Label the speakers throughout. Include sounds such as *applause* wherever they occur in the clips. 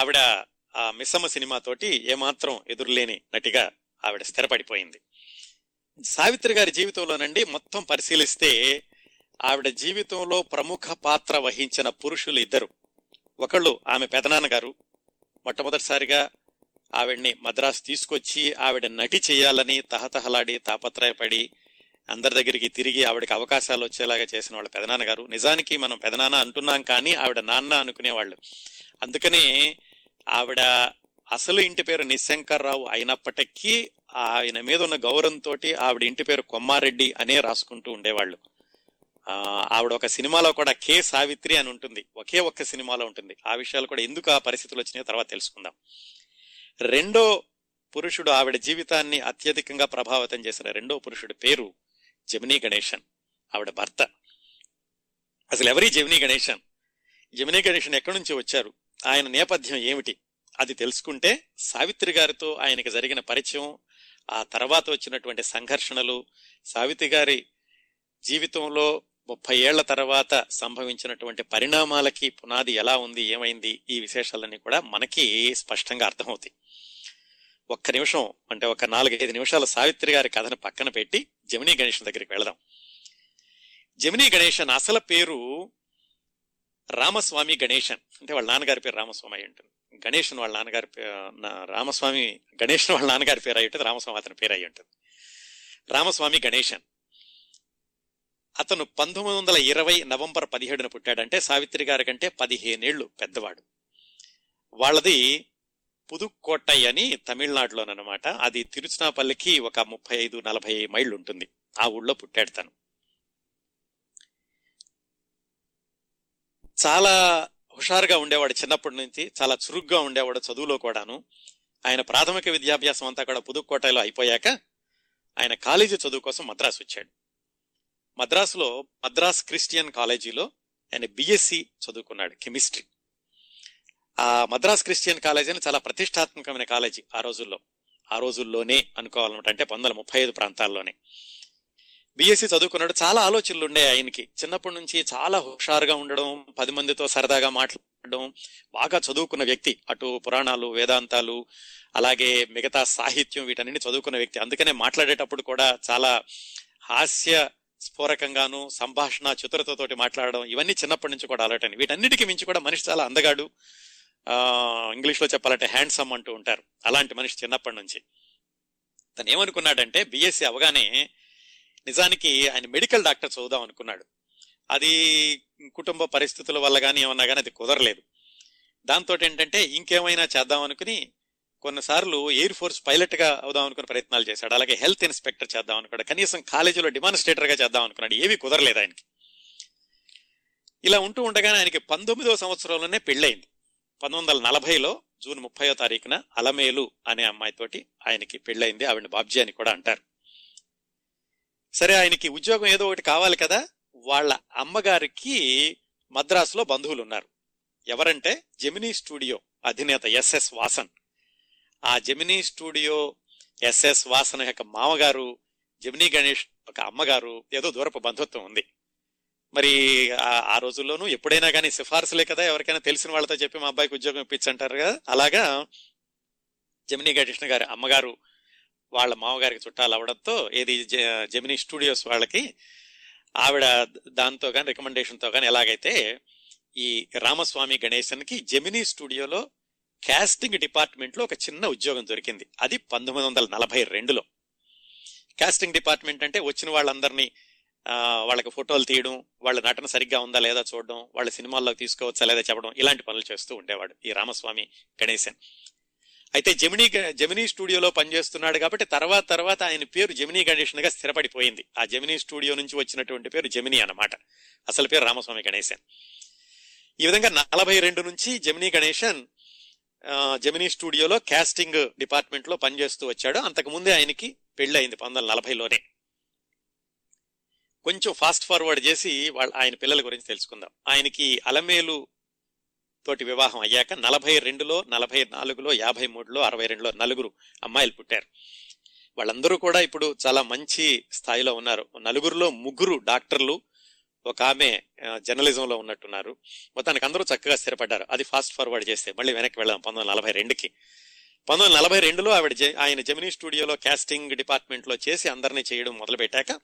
Speaker 1: ఆవిడ ఆ మిస్సమ్మ సినిమాతోటి ఏమాత్రం ఎదురులేని నటిగా ఆవిడ స్థిరపడిపోయింది. సావిత్రి గారి జీవితంలోనండి మొత్తం పరిశీలిస్తే ఆవిడ జీవితంలో ప్రముఖ పాత్ర వహించిన పురుషులు ఇద్దరు. ఒకళ్ళు ఆమె పెదనాన్నగారు. మొట్టమొదటిసారిగా ఆవిడ్ని మద్రాసు తీసుకొచ్చి ఆవిడ నటి చేయాలని తహతహలాడి తాపత్రయపడి అందరి దగ్గరికి తిరిగి ఆవిడకి అవకాశాలు వచ్చేలాగా చేసిన వాళ్ళ పెదనాన్న గారు నిజానికి మనం పెదనాన్న అంటున్నాం కానీ ఆవిడ నాన్న అనుకునేవాళ్ళు. అందుకనే ఆవిడ అసలు ఇంటి పేరు నిశంకర్రావు అయినప్పటికీ ఆయన మీద ఉన్న గౌరవంతో ఆవిడ ఇంటి పేరు కొమ్మారెడ్డి అనే రాసుకుంటూ ఉండేవాళ్ళు. ఆవిడ ఒక సినిమాలో కూడా కే సావిత్రి అని ఉంటుంది. ఒకే ఒక్క సినిమాలో ఉంటుంది. ఆ విషయాలు కూడా ఎందుకు ఆ పరిస్థితులు వచ్చినాయో తర్వాత తెలుసుకుందాం. రెండో పురుషుడు ఆవిడ జీవితాన్ని అత్యధికంగా ప్రభావితం చేసిన రెండో పురుషుడు పేరు జమినీ గణేశన్ ఆవిడ భర్త. అసలు ఎవరి జమినీ గణేశన్? జమినీ గణేశన్ ఎక్కడి నుంచి వచ్చారు? ఆయన నేపథ్యం ఏమిటి? అది తెలుసుకుంటే సావిత్రి గారితో ఆయనకి జరిగిన పరిచయం ఆ తర్వాత వచ్చినటువంటి సంఘర్షణలు సావిత్రి గారి జీవితంలో ముప్పై ఏళ్ళ తర్వాత సంభవించినటువంటి పరిణామాలకి పునాది ఎలా ఉంది ఏమైంది ఈ విశేషాలన్నీ కూడా మనకి స్పష్టంగా అర్థమవుతాయి. ఒక్క నిమిషం అంటే ఒక నాలుగైదు నిమిషాలు సావిత్రి గారి కథను పక్కన పెట్టి జమినీ గణేషన్ దగ్గరికి వెళదాం. జమినీ గణేషన్ అసలు పేరు రామస్వామి గణేశన్. అంటే వాళ్ళ నాన్నగారి పేరు రామస్వామి అయి ఉంటుంది గణేషన్ వాళ్ళ నాన్నగారి పే- రామస్వామి గణేషన్ వాళ్ళ నాన్నగారి పేరు అయి ఉంటుంది రామస్వామి అతని పేరు అయి ఉంటుంది రామస్వామి గణేశన్. అతను పంతొమ్మిది వందల ఇరవై నవంబర్ పదిహేడున పుట్టాడంటే సావిత్రి గారి కంటే పదిహేనేళ్ళు పెద్దవాడు. వాళ్ళది పుదుక్కోట్టై అని తమిళనాడులోనమాట అది తిరుచునాపల్లికి ఒక ముప్పై ఐదు నలభై మైళ్ళు ఉంటుంది ఆ ఊళ్ళో పుట్టాడు తను. చాలా హుషారుగా ఉండేవాడు చిన్నప్పటి నుంచి చాలా చురుగ్గా ఉండేవాడు చదువులో కూడాను. ఆయన ప్రాథమిక విద్యాభ్యాసం అంతా కూడా పుదుక్కోటలో అయిపోయాక ఆయన కాలేజీ చదువు కోసం మద్రాసు వచ్చాడు. మద్రాసులో మద్రాస్ క్రిస్టియన్ కాలేజీలో ఆయన బిఎస్సి చదువుకున్నాడు కెమిస్ట్రీ. ఆ మద్రాస్ క్రిస్టియన్ కాలేజీ అని చాలా ప్రతిష్టాత్మకమైన కాలేజీ ఆ రోజుల్లో. ఆ రోజుల్లోనే అనుకోవాలన్నమాట అంటే పంతొమ్మిది వందల ముప్పై ఐదు ప్రాంతాల్లోనే. బిఎస్సి చదువుకున్నాడు చాలా ఆలోచనలు ఉండే ఆయనకి. చిన్నప్పటి నుంచి చాలా హుషారుగా ఉండడం పది మందితో సరదాగా మాట్లాడడం బాగా చదువుకున్న వ్యక్తి. అటు పురాణాలు వేదాంతాలు అలాగే మిగతా సాహిత్యం వీటన్నిటిని చదువుకున్న వ్యక్తి. అందుకనే మాట్లాడేటప్పుడు కూడా చాలా హాస్య స్ఫోరకంగాను సంభాషణ చతురతతోటి మాట్లాడడం ఇవన్నీ చిన్నప్పటి నుంచి కూడా అలవాటని వీటన్నిటికీ మించి కూడా మనిషి చాలా అందగాడు. ఇంగ్లీష్లో చెప్పాలంటే హ్యాండ్సమ్ అంటూ ఉంటారు. అలాంటి మనిషి చిన్నప్పటి నుంచి. తను ఏమనుకున్నాడంటే బిఎస్సి అవగానే నిజానికి ఆయన మెడికల్ డాక్టర్ చదువుదాం అనుకున్నాడు. అది కుటుంబ పరిస్థితుల వల్ల కానీ ఏమన్నా కానీ అది కుదరలేదు. దాంతో ఏంటంటే ఇంకేమైనా చేద్దాం అనుకుని కొన్నిసార్లు ఎయిర్ ఫోర్స్ పైలట్గా అవుదాం అనుకుని ప్రయత్నాలు చేశాడు. అలాగే హెల్త్ ఇన్స్పెక్టర్ చేద్దాం అనుకున్నాడు. కనీసం కాలేజీలో డిమాన్స్ట్రేటర్గా చేద్దాం అనుకున్నాడు. ఏవి కుదరలేదు ఆయనకి. ఇలా ఉంటూ ఉండగానే ఆయనకి పంతొమ్మిదవ సంవత్సరంలోనే పెళ్ళైంది పంతొమ్మిది వందల నలభైలో జూన్ ముప్పయో తారీఖున అలమేలు అనే అమ్మాయితోటి ఆయనకి పెళ్ళైంది ఆవిడ బాబ్జీ అని కూడా అంటారు. సరే ఆయనకి ఉద్యోగం ఏదో ఒకటి కావాలి కదా? వాళ్ళ అమ్మగారికి మద్రాసులో బంధువులు ఉన్నారు ఎవరంటే జెమినీ స్టూడియో అధినేత ఎస్ఎస్ వాసన్. ఆ జెమినీ స్టూడియో ఎస్ఎస్ వాసన్ యొక్క మామగారు జెమినీ గణేష్ ఒక అమ్మగారు ఏదో దూరపు బంధుత్వం ఉంది. మరి ఆ- ఆ రోజుల్లోనూ ఎప్పుడైనా కానీ సిఫార్సులే కదా? ఎవరికైనా తెలిసిన వాళ్ళతో చెప్పి మా అబ్బాయికి ఉద్యోగం ఇప్పించంటారు కదా? అలాగా జమినీ గణేష్ గారి అమ్మగారు వాళ్ళ మామగారికి చుట్టాలు అవడంతో ఏది జె- జెమినీ స్టూడియోస్ వాళ్ళకి ఆవిడ దాంతో కానీ రికమెండేషన్తో కానీ ఎలాగైతే ఈ రామస్వామి గణేశన్కి జెమినీ స్టూడియోలో కాస్టింగ్ డిపార్ట్మెంట్లో ఒక చిన్న ఉద్యోగం దొరికింది. అది పంతొమ్మిది వందల నలభై రెండులో. కాస్టింగ్ డిపార్ట్మెంట్ అంటే వచ్చిన వాళ్ళందరినీ వాళ్ళకి ఫోటోలు తీయడం వాళ్ళ నటన సరిగ్గా ఉందా లేదా చూడడం వాళ్ళ సినిమాల్లో తీసుకోవచ్చా లేదా చెప్పడం ఇలాంటి పనులు చేస్తూ ఉండేవాడు ఈ రామస్వామి గణేశన్. అయితే జమినీ గ- జమినీ స్టూడియోలో పనిచేస్తున్నాడు కాబట్టి తర్వాత తర్వాత ఆయన పేరు జమినీ గణేషన్గా స్థిరపడిపోయింది. ఆ జమినీ స్టూడియో నుంచి వచ్చినటువంటి పేరు జమినీ అన్నమాట. అసలు పేరు రామస్వామి గణేశన్. ఈ విధంగా నలభై రెండు నుంచి జమినీ గణేశన్ జమినీ స్టూడియోలో క్యాస్టింగ్ డిపార్ట్మెంట్లో పనిచేస్తూ వచ్చాడు. అంతకు ముందే ఆయనకి పెళ్ళి అయింది పంతొమ్మిది వందల నలభైలోనే. కొంచెం ఫాస్ట్ ఫార్వర్డ్ చేసి వాళ్ళ ఆయన పిల్లల గురించి తెలుసుకుందాం. ఆయనకి అలమేలు తోటి వివాహం అయ్యాక నలభై రెండులో నలభై నాలుగులో యాభై మూడులో అరవై రెండులో నలుగురు అమ్మాయిలు పుట్టారు. వాళ్ళందరూ కూడా ఇప్పుడు చాలా మంచి స్థాయిలో ఉన్నారు. నలుగురులో ముగ్గురు డాక్టర్లు ఒక ఆమె జర్నలిజంలో ఉన్నట్టున్నారు. మొత్తానికి అందరూ చక్కగా స్థిరపడ్డారు. అది ఫాస్ట్ ఫార్వర్డ్ చేస్తే మళ్ళీ వెనక్కి వెళ్దాం పంతొమ్మిది వందల నలభై రెండుకి. పంతొమ్మిది వందల నలభై రెండులో ఆవిడ జె- ఆయన జమినీ స్టూడియోలో కాస్టింగ్ డిపార్ట్మెంట్లో చేసి అందరినీ చేయడం మొదలుపెట్టాక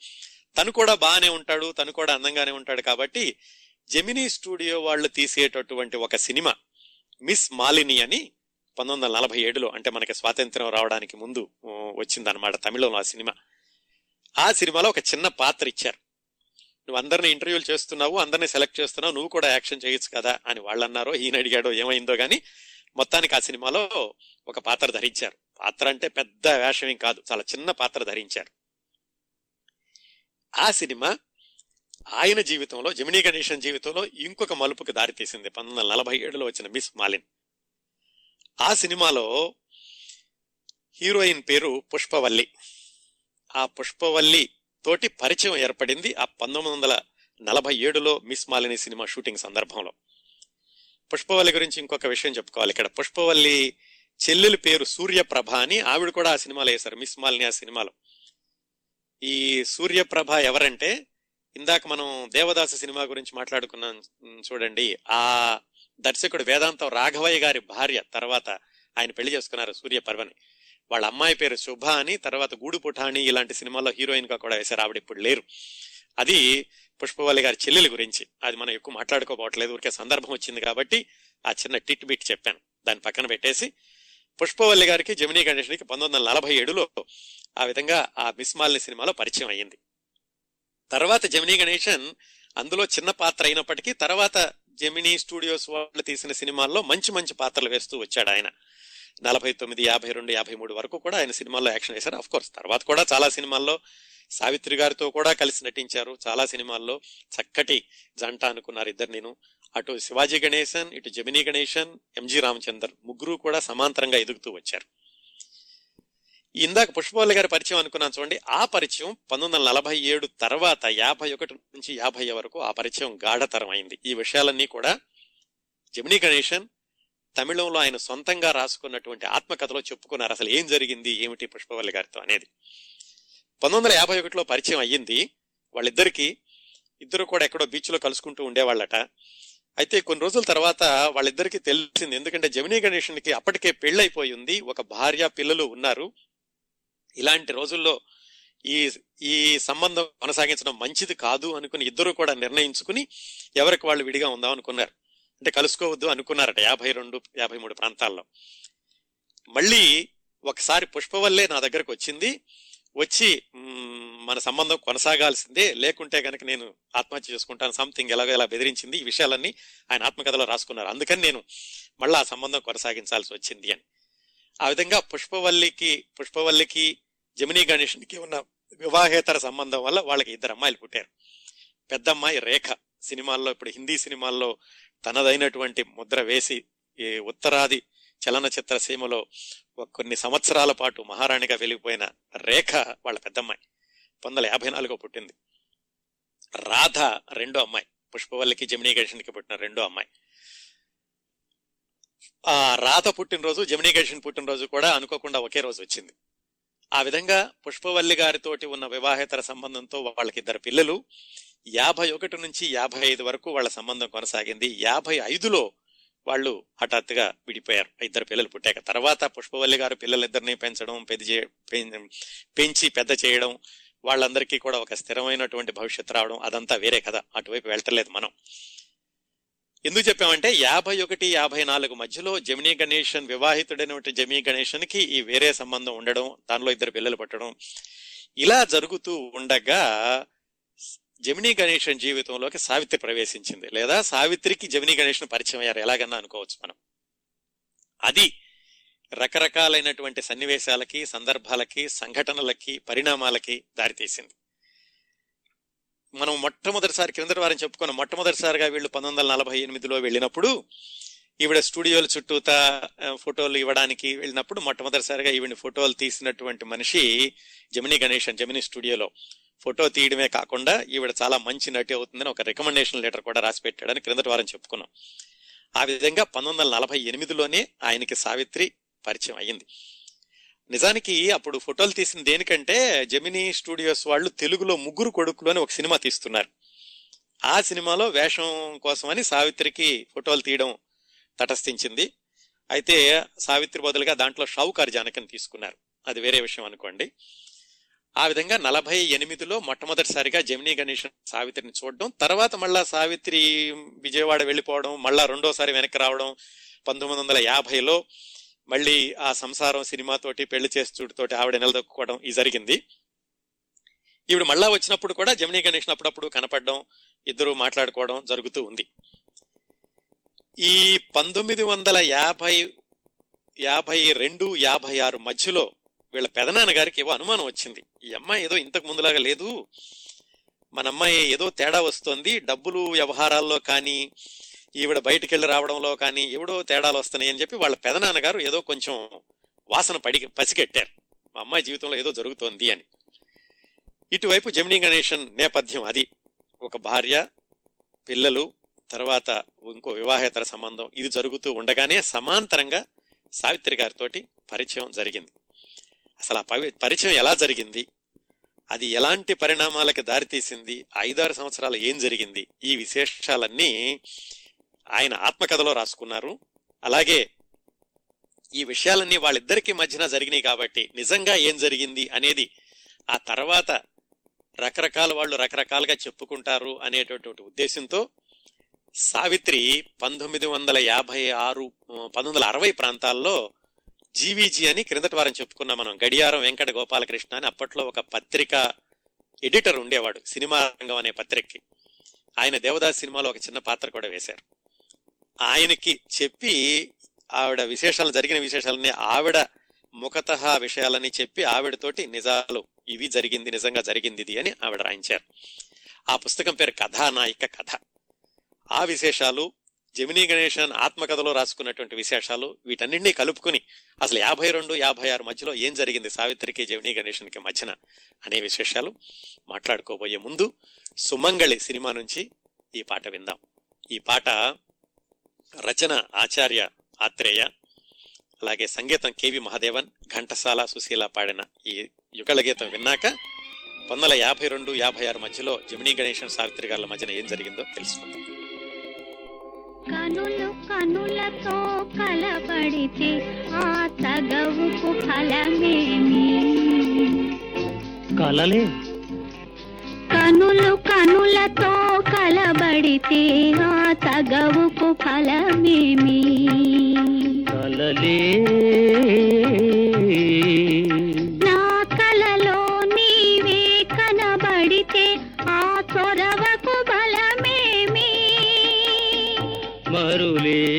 Speaker 1: తను కూడా బాగానే ఉంటాడు తను కూడా అందంగానే ఉంటాడు కాబట్టి జెమినీ స్టూడియో వాళ్ళు తీసేటటువంటి ఒక సినిమా మిస్ మాలిని అని పంతొమ్మిది వందల నలభై ఏడులో అంటే మనకి స్వాతంత్ర్యం రావడానికి ముందు వచ్చిందనమాట వచ్చిందన్నమాట తమిళంలో ఆ సినిమా. ఆ సినిమాలో ఒక చిన్న పాత్ర ఇచ్చారు. నువ్వు అందరిని ఇంటర్వ్యూలు చేస్తున్నావు అందరిని సెలెక్ట్ చేస్తున్నావు నువ్వు కూడా యాక్షన్ చేయొచ్చు కదా అని వాళ్ళు అన్నారో ఈయన అడిగాడో ఏమైందో కానీ మొత్తానికి ఆ సినిమాలో ఒక పాత్ర ధరించారు. పాత్ర అంటే పెద్ద వేషం కాదు చాలా చిన్న పాత్ర ధరించారు. ఆ సినిమా ఆయన జీవితంలో జమినీ గణేశన్ జీవితంలో ఇంకొక మలుపుకి దారితీసింది. పంతొమ్మిది వందల నలభై ఏడులో వచ్చిన మిస్ మాలిన్. ఆ సినిమాలో హీరోయిన్ పేరు పుష్పవల్లి. ఆ పుష్పవల్లి తోటి పరిచయం ఏర్పడింది ఆ పంతొమ్మిది వందల నలభై ఏడులో మిస్ మాలిని సినిమా షూటింగ్ సందర్భంలో. పుష్పవల్లి గురించి ఇంకొక విషయం చెప్పుకోవాలి. ఇక్కడ పుష్పవల్లి చెల్లెలి పేరు సూర్యప్రభ అని ఆవిడ కూడా ఆ సినిమాలో వేశారు. మిస్ మాలిని ఆ సినిమాలో. ఈ సూర్యప్రభ ఎవరంటే ఇందాక మనం దేవదాస సినిమా గురించి మాట్లాడుకున్నాం చూడండి. ఆ దర్శకుడు వేదాంతం రాఘవయ్య గారి భార్య తర్వాత ఆయన పెళ్ళి చేసుకున్నారు సూర్యపర్వని. వాళ్ళ అమ్మాయి పేరు శుభ అని తర్వాత గూడు పుఠాని ఇలాంటి సినిమాల్లో హీరోయిన్గా కూడా వేశారు ఆవిడ ఇప్పుడు లేరు. అది పుష్పవల్లి గారి చెల్లెల గురించి. అది మనం ఎక్కువ మాట్లాడుకోబోట్లేదు ఊరికే సందర్భం వచ్చింది కాబట్టి ఆ చిన్న టిట్ బిట్ చెప్పాను. దాన్ని పక్కన పెట్టేసి పుష్పవల్లి గారికి జమినీ గణేష్కి పంతొమ్మిది వందల నలభై ఏడులో ఆ విధంగా ఆ మిస్మాలిని సినిమాలో పరిచయం అయ్యింది. తర్వాత జమినీ గణేషన్ అందులో చిన్న పాత్ర అయినప్పటికీ తర్వాత జమినీ స్టూడియోస్ వాళ్ళు తీసిన సినిమాల్లో మంచి మంచి పాత్రలు వేస్తూ వచ్చాడు ఆయన. నలభై తొమ్మిది యాభై రెండు యాభై మూడు వరకు కూడా ఆయన సినిమాల్లో యాక్షన్ వేశారు. అఫ్ కోర్స్ తర్వాత కూడా చాలా సినిమాల్లో సావిత్రి గారితో కూడా కలిసి నటించారు. చాలా సినిమాల్లో చక్కటి జంట అనుకున్నారు ఇద్దరు నేను. అటు శివాజీ గణేశన్ ఇటు జమినీ గణేశన్ ఎంజి రామచందర్ ముగ్గురు కూడా సమాంతరంగా ఎదుగుతూ వచ్చారు. ఇందాక పుష్పవల్లి గారి పరిచయం అనుకున్నాను చూడండి. ఆ పరిచయం పంతొమ్మిది వందల నలభై ఏడు తర్వాత యాభై ఒకటి నుంచి యాభై వరకు ఆ పరిచయం గాఢతరం అయింది. ఈ విషయాలన్నీ కూడా జమినీ గణేషన్ తమిళంలో ఆయన సొంతంగా రాసుకున్నటువంటి ఆత్మకథలో చెప్పుకున్నారు. అసలు ఏం జరిగింది? ఏమిటి పుష్పవల్లి గారితో అనేది. పంతొమ్మిది వందల యాభై ఒకటిలో పరిచయం అయ్యింది. వాళ్ళిద్దరికీ ఇద్దరు కూడా ఎక్కడో బీచ్లో కలుసుకుంటూ ఉండేవాళ్ళట. అయితే కొన్ని రోజుల తర్వాత వాళ్ళిద్దరికీ తెలిసింది. ఎందుకంటే జమినీ గణేషన్కి అప్పటికే పెళ్ళైపోయి ఉంది. ఒక భార్య పిల్లలు ఉన్నారు. ఇలాంటి రోజుల్లో ఈ ఈ సంబంధం కొనసాగించడం మంచిది కాదు అనుకుని ఇద్దరు కూడా నిర్ణయించుకుని ఎవరికి వాళ్ళు విడిగా ఉందాం అనుకున్నారు. అంటే కలుసుకోవద్దు అనుకున్నారట యాభై రెండు యాభై మూడు ప్రాంతాల్లో. మళ్ళీ ఒకసారి పుష్పవల్లే నా దగ్గరకు వచ్చింది. వచ్చి మన సంబంధం కొనసాగాల్సిందే లేకుంటే గనక నేను ఆత్మహత్య చేసుకుంటాను సంథింగ్ ఎలాగో ఎలా బెదిరించింది ఈ విషయాలన్నీ ఆయన ఆత్మకథలో రాసుకున్నారు. అందుకని నేను మళ్ళీ ఆ సంబంధం కొనసాగించాల్సి వచ్చింది అని. ఆ విధంగా పుష్పవల్లికి పుష్పవల్లికి జమినీ గణేష్కి ఉన్న వివాహేతర సంబంధం వల్ల వాళ్ళకి ఇద్దరు అమ్మాయిలు పుట్టారు. పెద్దమ్మాయి రేఖ సినిమాల్లో ఇప్పుడు హిందీ సినిమాల్లో తనదైనటువంటి ముద్ర వేసి ఈ ఉత్తరాది చలనచిత్ర సీమలో కొన్ని సంవత్సరాల పాటు మహారాణిగా వెలిగిపోయిన రేఖ వాళ్ళ పెద్దమ్మాయి. పంతొమ్మిది యాభై నాలుగో పుట్టింది. రాధ రెండో అమ్మాయి. పుష్పవల్లికి జమినీ గణేషన్కి పుట్టిన రెండో అమ్మాయి. ఆ రాధ పుట్టినరోజు జమినీ గణేషన్ పుట్టినరోజు కూడా అనుకోకుండా ఒకే రోజు వచ్చింది. ఆ విధంగా పుష్పవల్లి గారితోటి ఉన్న వివాహేతర సంబంధంతో వాళ్ళకి ఇద్దరు పిల్లలు యాభై ఒకటి నుంచి యాభై ఐదు వరకు వాళ్ళ సంబంధం కొనసాగింది. యాభై ఐదులో వాళ్ళు హఠాత్తుగా విడిపోయారు. ఇద్దరు పిల్లలు పుట్టాక తర్వాత పుష్పవల్లి గారు పిల్లలిద్దరిని పెంచడం పెద్ద చే- పెంచి పెద్ద చేయడం వాళ్ళందరికీ కూడా ఒక స్థిరమైనటువంటి భవిష్యత్తు రావడం అదంతా వేరే కదా అటువైపు వెళ్తలేదు మనం. ఎందుకు చెప్పామంటే యాభై ఒకటి యాభై నాలుగు మధ్యలో జమినీ గణేషన్ వివాహితుడైనటువంటి జమినీ గణేషన్కి ఈ వేరే సంబంధం ఉండడం దానిలో ఇద్దరు పిల్లలు పట్టడం ఇలా జరుగుతూ ఉండగా జమినీ గణేషన్ జీవితంలోకి సావిత్రి ప్రవేశించింది. లేదా సావిత్రికి జమినీ గణేషన్ పరిచయం అయ్యారు. ఎలాగన్నా అనుకోవచ్చు మనం. అది రకరకాలైనటువంటి సన్నివేశాలకి సందర్భాలకి సంఘటనలకి పరిణామాలకి దారితీసింది. మనం మొట్టమొదటిసారి క్రిందటి వారం చెప్పుకున్న మొట్టమొదటిసారిగా వీళ్ళు పంతొమ్మిది వందల నలభై ఎనిమిదిలో వెళ్ళినప్పుడు ఈవిడ స్టూడియోల చుట్టూతా ఫోటోలు ఇవ్వడానికి వెళ్ళినప్పుడు మొట్టమొదటిసారిగా ఈవిడ ఫోటోలు తీసినటువంటి మనిషి జమినీ గణేషన్ జమినీ స్టూడియోలో ఫోటో తీయడమే కాకుండా ఈవిడ చాలా మంచి నటి అవుతుందని ఒక రికమెండేషన్ లెటర్ కూడా రాసి పెట్టాడని క్రిందటి వారం చెప్పుకున్నాం. ఆ విధంగా పంతొమ్మిది వందల నలభై ఎనిమిదిలోనే ఆయనకి సావిత్రి పరిచయం అయ్యింది. నిజానికి అప్పుడు ఫోటోలు తీసిన దేనికంటే జమినీ స్టూడియోస్ వాళ్ళు తెలుగులో ముగ్గురు కొడుకులు అని ఒక సినిమా తీస్తున్నారు. ఆ సినిమాలో వేషం కోసమని సావిత్రికి ఫోటోలు తీయడం తటస్థించింది. అయితే సావిత్రి బదులుగా దాంట్లో షావుకారు జానకం తీసుకున్నారు. అది వేరే విషయం అనుకోండి. ఆ విధంగా నలభై ఎనిమిదిలో మొట్టమొదటిసారిగా జమినీ గణేషన్ సావిత్రిని చూడడం తర్వాత మళ్ళా సావిత్రి విజయవాడ వెళ్ళిపోవడం మళ్ళా రెండోసారి వెనక్కి రావడం పంతొమ్మిది వందల యాభైలో మళ్ళీ ఆ సంసారం సినిమాతోటి పెళ్ళి చేస్తుడితోటి ఆవిడ నిలదొక్కుకోవడం ఇది జరిగింది. ఈవిడ మళ్ళా వచ్చినప్పుడు కూడా జమినీ గణేషన్ అప్పుడప్పుడు కనపడడం ఇద్దరు మాట్లాడుకోవడం జరుగుతూ ఉంది. ఈ పంతొమ్మిది వందల యాభై యాభై రెండు యాభై ఆరు మధ్యలో వీళ్ళ పెదనాన్న గారికి ఏవో అనుమానం వచ్చింది. ఈ అమ్మాయి ఏదో ఇంతకు ముందులాగా లేదు. మన అమ్మాయి ఏదో తేడా వస్తుంది. డబ్బులు వ్యవహారాల్లో కానీ ఈవిడ బయటికి వెళ్ళి రావడంలో కానీ ఎవడో తేడాలు వస్తున్నాయి అని చెప్పి వాళ్ళ పెదనాన్నగారు ఏదో కొంచెం వాసన పడి పసిగట్టారు. మా అమ్మాయి జీవితంలో ఏదో జరుగుతోంది అని. ఇటువైపు జమినీ గణేషన్ నేపథ్యం అది. ఒక భార్య పిల్లలు తర్వాత ఇంకో వివాహేతర సంబంధం. ఇది జరుగుతూ ఉండగానే సమాంతరంగా సావిత్రి గారితోటి పరిచయం జరిగింది. అసలు ఆ పవి- పరిచయం ఎలా జరిగింది? అది ఎలాంటి పరిణామాలకు దారితీసింది? ఐదారు సంవత్సరాలు ఏం జరిగింది? ఈ విశేషాలన్నీ ఆయన ఆత్మకథలో రాసుకున్నారు. అలాగే ఈ విషయాలన్నీ వాళ్ళిద్దరికి మధ్యన జరిగినాయి కాబట్టి నిజంగా ఏం జరిగింది అనేది ఆ తర్వాత రకరకాల వాళ్ళు రకరకాలుగా చెప్పుకుంటారు అనేటటువంటి ఉద్దేశంతో సావిత్రి పంతొమ్మిది వందల యాభై ఆరు పంతొమ్మిది వందల అరవై ప్రాంతాల్లో జీవీజీ అని క్రిందటి వారం చెప్పుకున్నాం మనం. గడియారం వెంకట గోపాలకృష్ణ అని అప్పట్లో ఒక పత్రిక ఎడిటర్ ఉండేవాడు సినిమా రంగం అనే పత్రికకి. ఆయన దేవదాస్ సినిమాలో ఒక చిన్న పాత్ర కూడా వేశారు. ఆయనకి చెప్పి ఆవిడ విశేషాలు జరిగిన విశేషాలని ఆవిడ ముఖత విషయాలని చెప్పి ఆవిడతోటి నిజాలు ఇవి జరిగింది నిజంగా జరిగింది ఇది అని ఆవిడ రాయించారు. ఆ పుస్తకం పేరు కథానాయిక కథ. ఆ విశేషాలు జమినీ గణేశన్ ఆత్మకథలో రాసుకున్నటువంటి విశేషాలు వీటన్నింటినీ కలుపుకుని అసలు యాభై రెండు యాభై ఆరు మధ్యలో ఏం జరిగింది సావిత్రికి జమినీ గణేశన్కి మధ్యన అనే విశేషాలు మాట్లాడుకోబోయే ముందు సుమంగళి సినిమా నుంచి ఈ పాట విందాం. ఈ పాట రచన ఆచార్య ఆత్రేయ అలాగే సంగీతం కేవి మహాదేవన్ ఘంటసాల సుశీల పాడిన ఈ యుగళ గీతం విన్నాక పంతొమ్మిది వందల యాభై రెండు యాభై ఆరు మధ్యలో జమినీ గణేశన్ సావిత్రి గారి మధ్యన ఏం జరిగిందో తెలుసుకుందాం.
Speaker 2: కనులు కనులతో కలబడితే ఆ తగవుకు ఫలమేమి?
Speaker 3: కలలే
Speaker 2: కనులు కనులతో కలబడితే ఆ తగవుకు ఫలమేమి?
Speaker 3: కలలే.
Speaker 2: నా కలలో నీవే కనబడితే ఆ చొరవకు బలమేమి
Speaker 3: మరులే
Speaker 2: మరులు.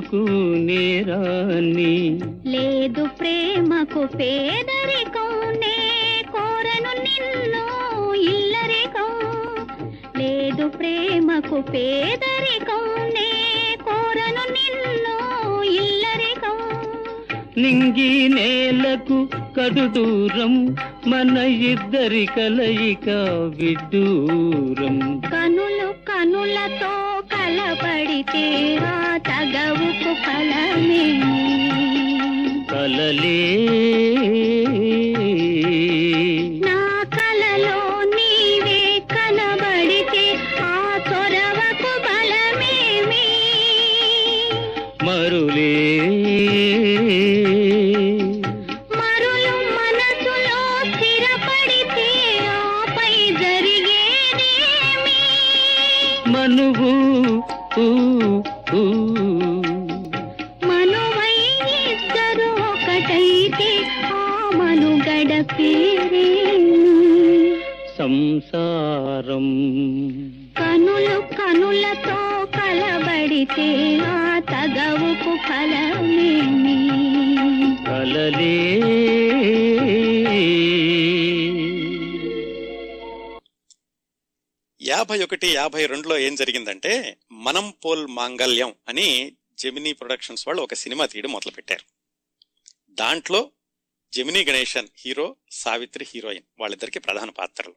Speaker 3: మోపకు నేరాన్ని.
Speaker 2: లేదు ప్రేమకు పేదరికం నే కోరను నిన్ను ఇల్లరికం. లేదు ప్రేమకు పేదరికం నే కోరను నిన్ను ఇల్లరికం.
Speaker 3: నింగి నేలకు కడు దూరం మన ఇద్దరి కలయిక విడ్డూరం.
Speaker 2: కనులు కలబడితే ఆ తగవుకు ఫలమేమి
Speaker 3: కలలే
Speaker 1: యాభై రెండులో ఏం జరిగిందంటే మనం పోల్ మాంగల్యం అని జెమినీ ప్రొడక్షన్స్ వాళ్ళు ఒక సినిమా తీయడం మొదలు పెట్టారు దాంట్లో Gemini Ganesan hero Savitri heroine వాళ్ళిద్దరికి ప్రధాన పాత్రలు.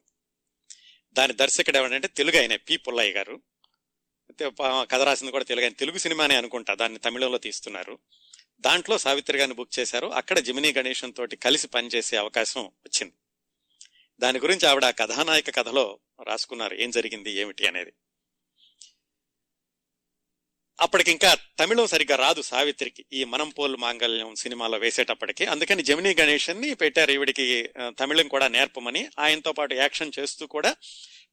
Speaker 1: దాని దర్శకుడు ఎవరంటే తెలుగు ఆయన పి పుల్లయ్య గారు. కథ రాసింది కూడా తెలుగు ఆయన. తెలుగు సినిమానే అనుకుంటా దాన్ని తమిళంలో తీస్తున్నారు. దాంట్లో సావిత్రి గారిని బుక్ చేశారు. అక్కడ జమినీ గణేషన్ తోటి కలిసి పనిచేసే అవకాశం వచ్చింది. దాని గురించి ఆవిడ కథానాయక కథలో రాసుకున్నారు ఏం జరిగింది ఏమిటి అనేది. అప్పటికింకా తమిళం సరిగ్గా రాదు సావిత్రికి ఈ మనం పోల్ మాంగళ్యం సినిమాలో వేసేటప్పటికి. అందుకని జమినీ గణేశన్ని పెట్టారు ఈవిడికి తమిళం కూడా నేర్పమని. ఆయనతో పాటు యాక్షన్ చేస్తూ కూడా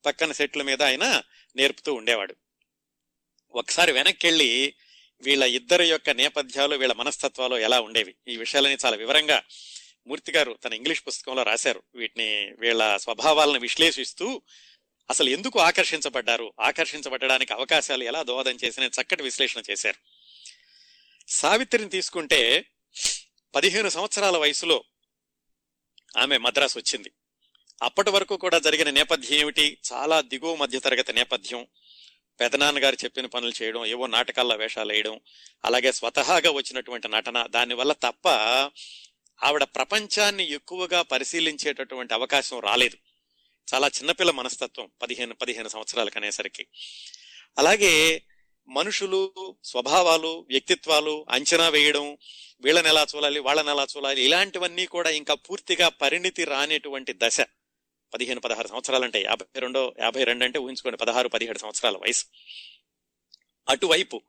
Speaker 1: పక్కన సెట్ల మీద ఆయన నేర్పుతూ ఉండేవాడు. ఒకసారి వెనక్కి వెళ్ళి వీళ్ళ ఇద్దరి యొక్క నేపథ్యాలు వీళ్ళ మనస్తత్వాలు ఎలా ఉండేవి? ఈ విషయాలని చాలా వివరంగా మూర్తి గారు తన ఇంగ్లీష్ పుస్తకంలో రాశారు. వీటిని వీళ్ళ స్వభావాలను విశ్లేషిస్తూ అసలు ఎందుకు ఆకర్షించబడ్డారు? ఆకర్షించబడడానికి అవకాశాలు ఎలా దోహదం చేసిన చక్కటి విశ్లేషణ చేశారు. సావిత్రిని తీసుకుంటే పదిహేను సంవత్సరాల వయసులో ఆమె మద్రాసు వచ్చింది. అప్పటి వరకు కూడా జరిగిన నేపథ్యం ఏమిటి? చాలా దిగువ మధ్యతరగతి నేపథ్యం. పెదనాన్నగారు చెప్పిన పనులు చేయడం ఏవో నాటకాల్లో వేషాలు వేయడం అలాగే స్వతహాగా వచ్చినటువంటి నటన దానివల్ల తప్ప ఆవిడ ప్రపంచాన్ని ఎక్కువగా పరిశీలించేటటువంటి అవకాశం రాలేదు. చాలా చిన్నపిల్ల మనస్తత్వం పదిహేను పదిహేను సంవత్సరాలకు అనేసరికి. అలాగే మనుషులు స్వభావాలు వ్యక్తిత్వాలు అంచనా వేయడం వీళ్ళని ఎలా చూడాలి వాళ్ళని ఎలా చూడాలి ఇలాంటివన్నీ కూడా ఇంకా పూర్తిగా పరిణితి రానేటువంటి దశ. పదిహేను పదహారు సంవత్సరాలు అంటే యాభై రెండో యాభై రెండు అంటే ఊహించుకోండి పదహారు పదిహేడు సంవత్సరాల వయసు. అటువైపు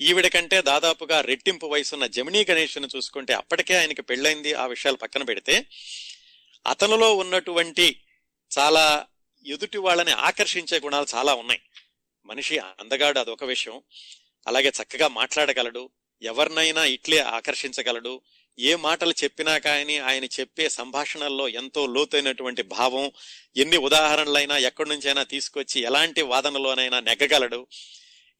Speaker 1: ఈవిడ కంటే దాదాపుగా రెట్టింపు వయసున్న జమినీ గణేష్ను చూసుకుంటే అప్పటికే ఆయనకి పెళ్ళైంది ఆ విషయాలు పక్కన పెడితే అతనిలో ఉన్నటువంటి చాలా ఎదుటి వాళ్ళని ఆకర్షించే గుణాలు చాలా ఉన్నాయి. మనిషి అందగాడు అదొక విషయం. అలాగే చక్కగా మాట్లాడగలడు. ఎవరినైనా ఇట్లే ఆకర్షించగలడు. ఏ మాటలు చెప్పినా కానీ ఆయన చెప్పే సంభాషణల్లో ఎంతో లోతైనటువంటి భావం ఎన్ని ఉదాహరణలైనా ఎక్కడి నుంచైనా తీసుకొచ్చి ఎలాంటి వాదనలోనైనా నెగ్గగలడు.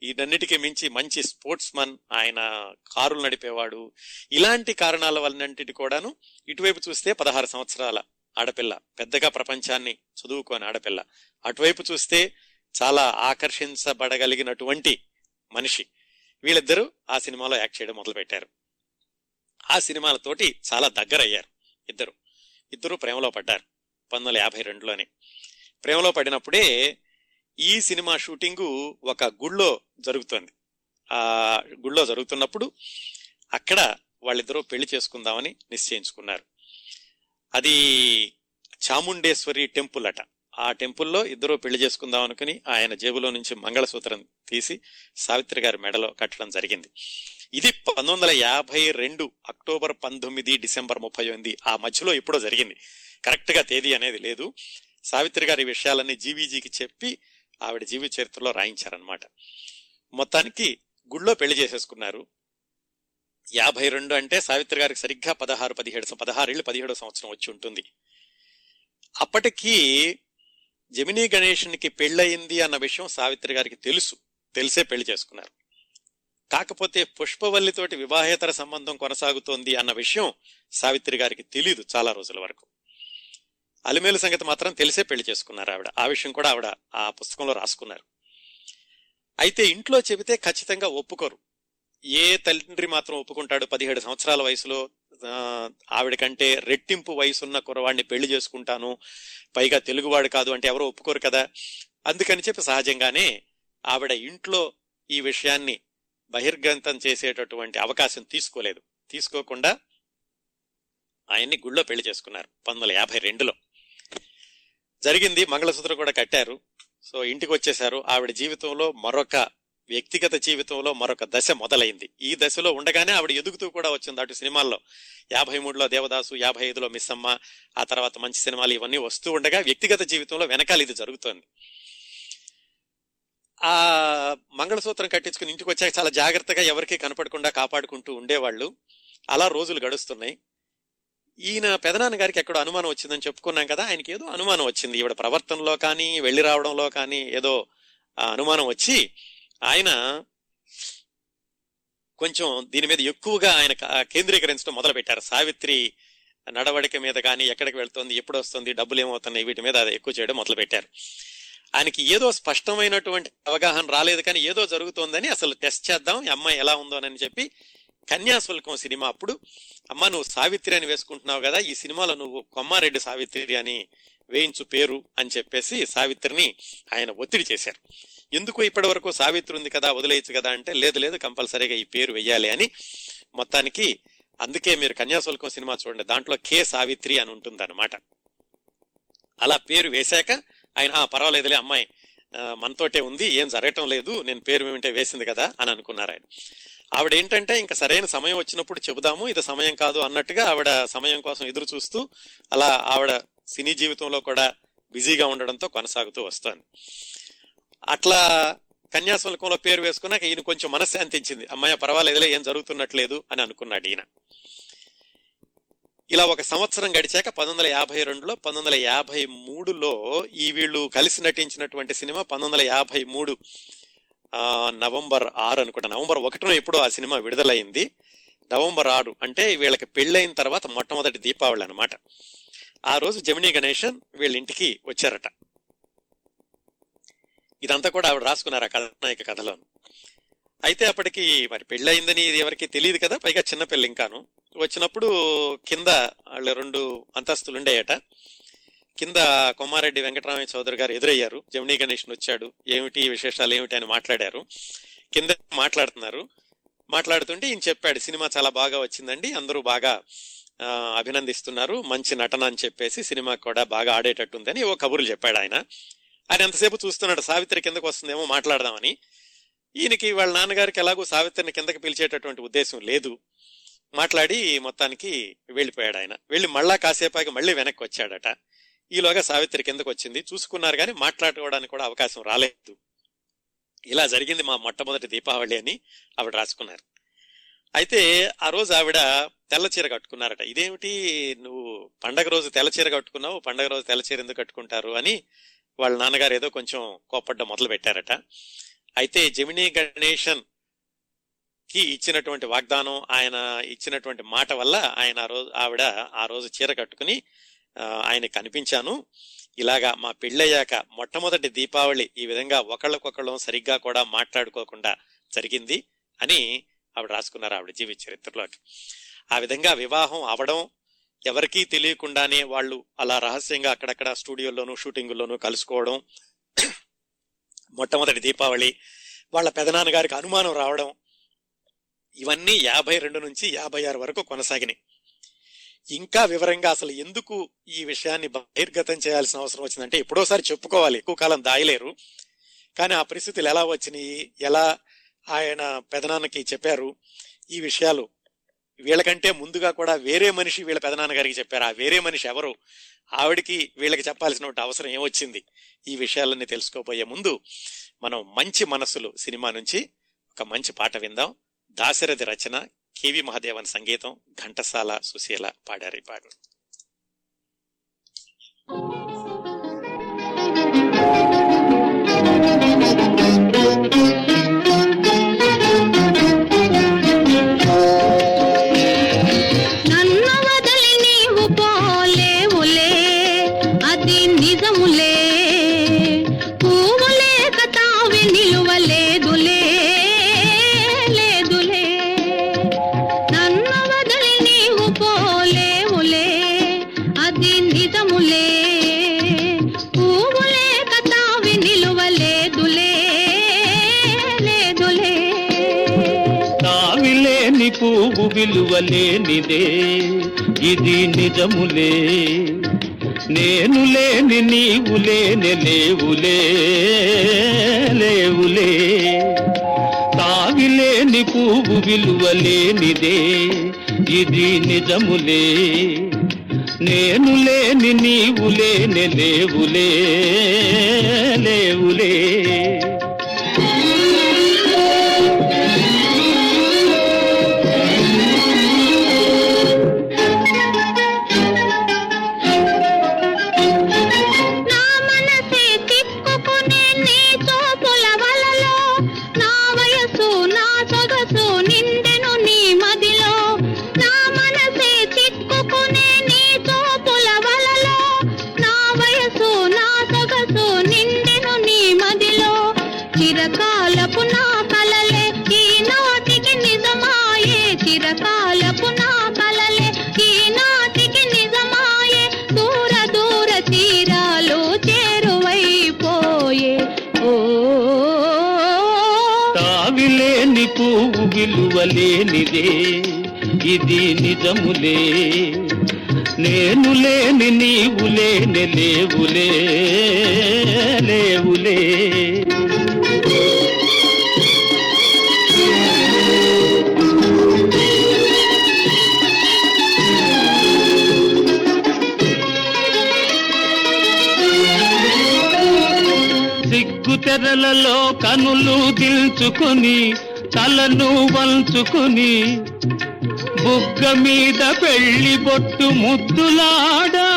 Speaker 1: ఇదన్నిటికీ మించి మంచి స్పోర్ట్స్ మన్ ఆయన కారులు నడిపేవాడు. ఇలాంటి కారణాల వలనంటిటి కూడాను ఇటువైపు చూస్తే పదహారు సంవత్సరాల ఆడపిల్ల పెద్దగా ప్రపంచాన్ని చదువుకోని ఆడపిల్ల. అటువైపు చూస్తే చాలా ఆకర్షించబడగలిగినటువంటి మనిషి. వీళ్ళిద్దరూ ఆ సినిమాలో యాక్ట్ చేయడం మొదలుపెట్టారు. ఆ సినిమాలతోటి చాలా దగ్గరయ్యారు ఇద్దరు. ఇద్దరు ప్రేమలో పడ్డారు పంతొమ్మిది వందల యాభై రెండులోనే. ప్రేమలో పడినప్పుడే ఈ సినిమా షూటింగు ఒక గుళ్ళో జరుగుతోంది. ఆ గుళ్ళో జరుగుతున్నప్పుడు అక్కడ వాళ్ళిద్దరూ పెళ్ళి చేసుకుందామని నిశ్చయించుకున్నారు. అది చాముండేశ్వరి టెంపుల్ అట. ఆ టెంపుల్లో ఇద్దరూ పెళ్ళి చేసుకుందాం అనుకుని ఆయన జేబులో నుంచి మంగళసూత్రం తీసి సావిత్రి గారి మెడలో కట్టడం జరిగింది. ఇది పంతొమ్మిది వందల యాభై రెండు అక్టోబర్ పంతొమ్మిది డిసెంబర్ ముప్పై ఎనిమిది. ఆ మధ్యలో ఎప్పుడో జరిగింది. కరెక్ట్గా తేదీ అనేది లేదు. సావిత్రి గారి విషయాలన్నీ జీవీజీకి చెప్పి ఆవిడ జీవి చరిత్రలో రాయించారనమాట మొత్తానికి గుళ్ళో పెళ్ళి చేసేసుకున్నారు. యాభై రెండు అంటే సావిత్రి గారికి సరిగ్గా పదహారు పదిహేడు పదహారేళ్ళు పదిహేడో సంవత్సరం వచ్చి ఉంటుంది. అప్పటికీ జమినీ గణేషునికి పెళ్ళయింది అన్న విషయం సావిత్రి గారికి తెలుసు. తెలిసే పెళ్ళి చేసుకున్నారు. కాకపోతే పుష్పవల్లితోటి వివాహేతర సంబంధం కొనసాగుతోంది అన్న విషయం సావిత్రి గారికి తెలియదు చాలా రోజుల వరకు. అలిమేలు సంగతి మాత్రం తెలిసే పెళ్ళి చేసుకున్నారు ఆవిడ. ఆ విషయం కూడా ఆవిడ ఆ పుస్తకంలో రాసుకున్నారు. అయితే ఇంట్లో చెబితే ఖచ్చితంగా ఒప్పుకోరు. ఏ తండ్రి మాత్రం ఒప్పుకుంటాడు పదిహేడు సంవత్సరాల వయసులో? ఆవిడ కంటే రెట్టింపు వయసున్న కురవాడిని పెళ్ళి చేసుకుంటాను. పైగా తెలుగువాడు కాదు అంటే ఎవరో ఒప్పుకోరు కదా. అందుకని చెప్పి సహజంగానే ఆవిడ ఇంట్లో ఈ విషయాన్ని బహిర్గంతం చేసేటటువంటి అవకాశం తీసుకోలేదు. తీసుకోకుండా ఆయన్ని గుళ్ళో పెళ్ళి చేసుకున్నారు పంతొమ్మిది వందల యాభై రెండులో. జరిగింది మంగళసూత్రం కూడా కట్టారు. సో ఇంటికి వచ్చేశారు. ఆవిడ జీవితంలో మరొక వ్యక్తిగత జీవితంలో మరొక దశ మొదలైంది. ఈ దశలో ఉండగానే ఆవిడ ఎదుగుతూ కూడా వచ్చింది అటు సినిమాల్లో. యాభై మూడులో దేవదాసు యాభై ఐదులో మిస్సమ్మ ఆ తర్వాత మంచి సినిమాలు ఇవన్నీ వస్తూ ఉండగా వ్యక్తిగత జీవితంలో వెనకాల ఇది జరుగుతోంది. ఆ మంగళసూత్రం కట్టించుకుని ఇంటికి వచ్చాక చాలా జాగ్రత్తగా ఎవరికీ కనపడకుండా కాపాడుకుంటూ ఉండేవాళ్ళు. అలా రోజులు గడుస్తున్నాయి. ఈయన పెదనాన్న గారికి ఎక్కడో అనుమానం వచ్చిందని చెప్పుకున్నాం కదా ఆయనకి ఏదో అనుమానం వచ్చింది. ఈవిడ ప్రవర్తనలో కానీ వెళ్ళి రావడంలో కానీ ఏదో అనుమానం వచ్చి ఆయన కొంచెం దీని మీద ఎక్కువగా ఆయన కేంద్రీకరించడం మొదలు పెట్టారు సావిత్రి నడవడిక మీద కానీ ఎక్కడికి వెళ్తుంది ఎప్పుడు వస్తుంది డబ్బులు ఏమవుతున్నాయి వీటి మీద ఎక్కువ చేయడం మొదలు పెట్టారు ఆయనకి ఏదో స్పష్టమైనటువంటి అవగాహన రాలేదు కానీ ఏదో జరుగుతోందని అసలు టెస్ట్ చేద్దాం ఈ అమ్మాయి ఎలా ఉందో అని చెప్పి కన్యాశుల్కం సినిమా అప్పుడు అమ్మ నువ్వు సావిత్రి అని వేసుకుంటున్నావు కదా ఈ సినిమాలో నువ్వు కొమ్మారెడ్డి సావిత్రి అని వేయించు పేరు అని చెప్పేసి సావిత్రిని ఆయన ఒత్తిడి చేశారు. ఎందుకు ఇప్పటి వరకు సావిత్రి ఉంది కదా వదిలేయచ్చు కదా అంటే లేదు లేదు కంపల్సరీగా ఈ పేరు వెయ్యాలి అని మొత్తానికి అందుకే మీరు కన్యాశుల్కం సినిమా చూడండి. దాంట్లో కే సావిత్రి అని ఉంటుంది అలా పేరు వేశాక ఆయన "ఆ, పర్వాలేదులే అమ్మాయి మనతోటే ఉంది ఏం జరగటం లేదు నేను పేరు ఏమిటే వేసింది కదా అని అనుకున్నారు ఆయన. ఆవిడ ఏంటంటే ఇంకా సరైన సమయం వచ్చినప్పుడు చెబుదాము ఇది సమయం కాదు అన్నట్టుగా ఆవిడ సమయం కోసం ఎదురు చూస్తూ అలా ఆవిడ సినీ జీవితంలో కూడా బిజీగా ఉండడంతో కొనసాగుతూ వస్తుంది. అట్లా కన్యాశుల్కంలో పేరు వేసుకున్నాక ఈయన కొంచెం మనశ్శాంతి ఇచ్చింది అమ్మాయి పర్వాలేదులే ఏం జరుగుతున్నట్లేదు అని అనుకున్నాడు ఈయన. ఇలా ఒక సంవత్సరం గడిచాక పంతొమ్మిది వందల యాభై రెండులో పంతొమ్మిది వందల యాభై మూడులో ఈ వీళ్ళు కలిసి నటించినటువంటి సినిమా పంతొమ్మిది వందల యాభై మూడు నవంబర్ ఆరు అనుకుంటా. నవంబర్ ఒకటిన ఎప్పుడో ఆ సినిమా విడుదలైంది. నవంబర్ ఆరు అంటే వీళ్ళకి పెళ్ళైన తర్వాత మొట్టమొదటి దీపావళి అనమాట ఆ రోజు జమినీ గణేశన్ వీళ్ళ ఇంటికి వచ్చారట. ఇదంతా కూడా ఆవిడ రాసుకున్నారు ఆ కథానాయక కథలో. అయితే అప్పటికి మరి పెళ్ళయిందని ఇది ఎవరికి తెలియదు కదా పైగా చిన్నపిల్ల ఇంకాను. వచ్చినప్పుడు కింద వాళ్ళు రెండు అంతస్తులు ఉండేయట కింద కొమారెడ్డి వెంకటరామయ్య చౌదరి గారు ఎదురయ్యారు. జమినీ గణేష్ని వచ్చాడు. ఏమిటి విశేషాలు ఏమిటి అని మాట్లాడారు. కింద మాట్లాడుతున్నారు. మాట్లాడుతుంటే ఈయన చెప్పాడు సినిమా చాలా బాగా వచ్చిందండి అందరూ బాగా అభినందిస్తున్నారు మంచి నటన అని చెప్పేసి సినిమా కూడా బాగా ఆడేటట్టుందని ఓ కబుర్లు చెప్పాడు ఆయన. ఆయన ఎంతసేపు చూస్తున్నాడు? సావిత్రి కిందకు వస్తుందేమో మాట్లాడదామని. ఈయనకి వాళ్ళ నాన్నగారికి ఎలాగో సావిత్రిని కిందకి పిలిచేటటువంటి ఉద్దేశం లేదు. మాట్లాడి మొత్తానికి వెళ్ళిపోయాడు ఆయన. వెళ్ళి మళ్ళా కాసేపాకి మళ్ళీ వెనక్కి వచ్చాడట. ఈలోగా సావిత్రి కిందకు వచ్చింది. చూసుకున్నారు కానీ మాట్లాడుకోవడానికి కూడా అవకాశం రాలేదు. ఇలా జరిగింది మా మొట్టమొదటి దీపావళి అని ఆవిడ రాసుకున్నారు. అయితే ఆ రోజు ఆవిడ తెల్ల చీర కట్టుకున్నారట. ఇదేమిటి? నువ్వు పండగ రోజు తెల్ల చీర కట్టుకున్నావు? పండగ రోజు తెల్ల చీర ఎందుకు కట్టుకుంటారు? అని వాళ్ళ నాన్నగారు ఏదో కొంచెం కోపడ్డం మొదలు పెట్టారట. అయితే జమినీ గణేషన్కి ఇచ్చినటువంటి వాగ్దానం ఆయన ఇచ్చినటువంటి మాట వల్ల ఆయన ఆ రోజు ఆవిడ ఆ రోజు చీర కట్టుకుని ఆయన కనిపించాను. ఇలాగా మా పెళ్ళయ్యాక మొట్టమొదటి దీపావళి ఈ విధంగా ఒకళ్ళకొకళ్ళం సరిగ్గా కూడా మాట్లాడుకోకుండా జరిగింది అని ఆవిడ రాసుకున్నారు ఆవిడ జీవిత చరిత్రలోకి. ఆ విధంగా వివాహం అవడం ఎవరికీ తెలియకుండానే వాళ్ళు అలా రహస్యంగా అక్కడక్కడ స్టూడియోల్లోనూ షూటింగుల్లోనూ కలుసుకోవడం మొట్టమొదటి దీపావళి వాళ్ళ పెదనాన్నగారికి అనుమానం రావడం ఇవన్నీ యాభై రెండు నుంచి యాభై ఆరు వరకు కొనసాగినాయి. ఇంకా వివరంగా అసలు ఎందుకు ఈ విషయాన్ని బహిర్గతం చేయాల్సిన అవసరం వచ్చిందంటే ఎప్పుడోసారి చెప్పుకోవాలి. ఎక్కువ కాలం దాయలేరు. కానీ ఆ పరిస్థితులు ఎలా వచ్చినాయి? ఎలా ఆయన పెదనాన్నకి చెప్పారు? ఈ విషయాలు వీళ్ళకంటే ముందుగా కూడా వేరే మనిషి వీళ్ళ పెదనాన్న గారికి చెప్పారు. ఆ వేరే మనిషి ఎవరు? ఆవిడికి వీళ్ళకి చెప్పాల్సిన అవసరం ఏమొచ్చింది? ఈ విషయాలన్నీ తెలుసుకోబోయే ముందు మనం మంచి మనసులు సినిమా నుంచి ఒక మంచి పాట విందాం. దాశరథి రచన కేవి మహాదేవన్ సంగీతం ఘంటసాల సుశీల పాడారు ఈ పాట.
Speaker 2: you.
Speaker 3: లేనిదే ఇది నిజములే. నేను లేని నీవు లేని లేవులే. లేవులే. తావిలేని పువ్వు విలువ లేనిదే. ఇది నిజములే. నేను లేని నీవు లేని లేవులే. లేవులే. విలువలేనిదే ఇది నిజములే. నేను లేని నీవు లేని లేవులే లేవులే. సిగ్గు తెరలలో కనులు దిల్చుకొని తలను వంచుకుని బుగ్గ మీద పెళ్ళి బొట్టు ముద్దులాడా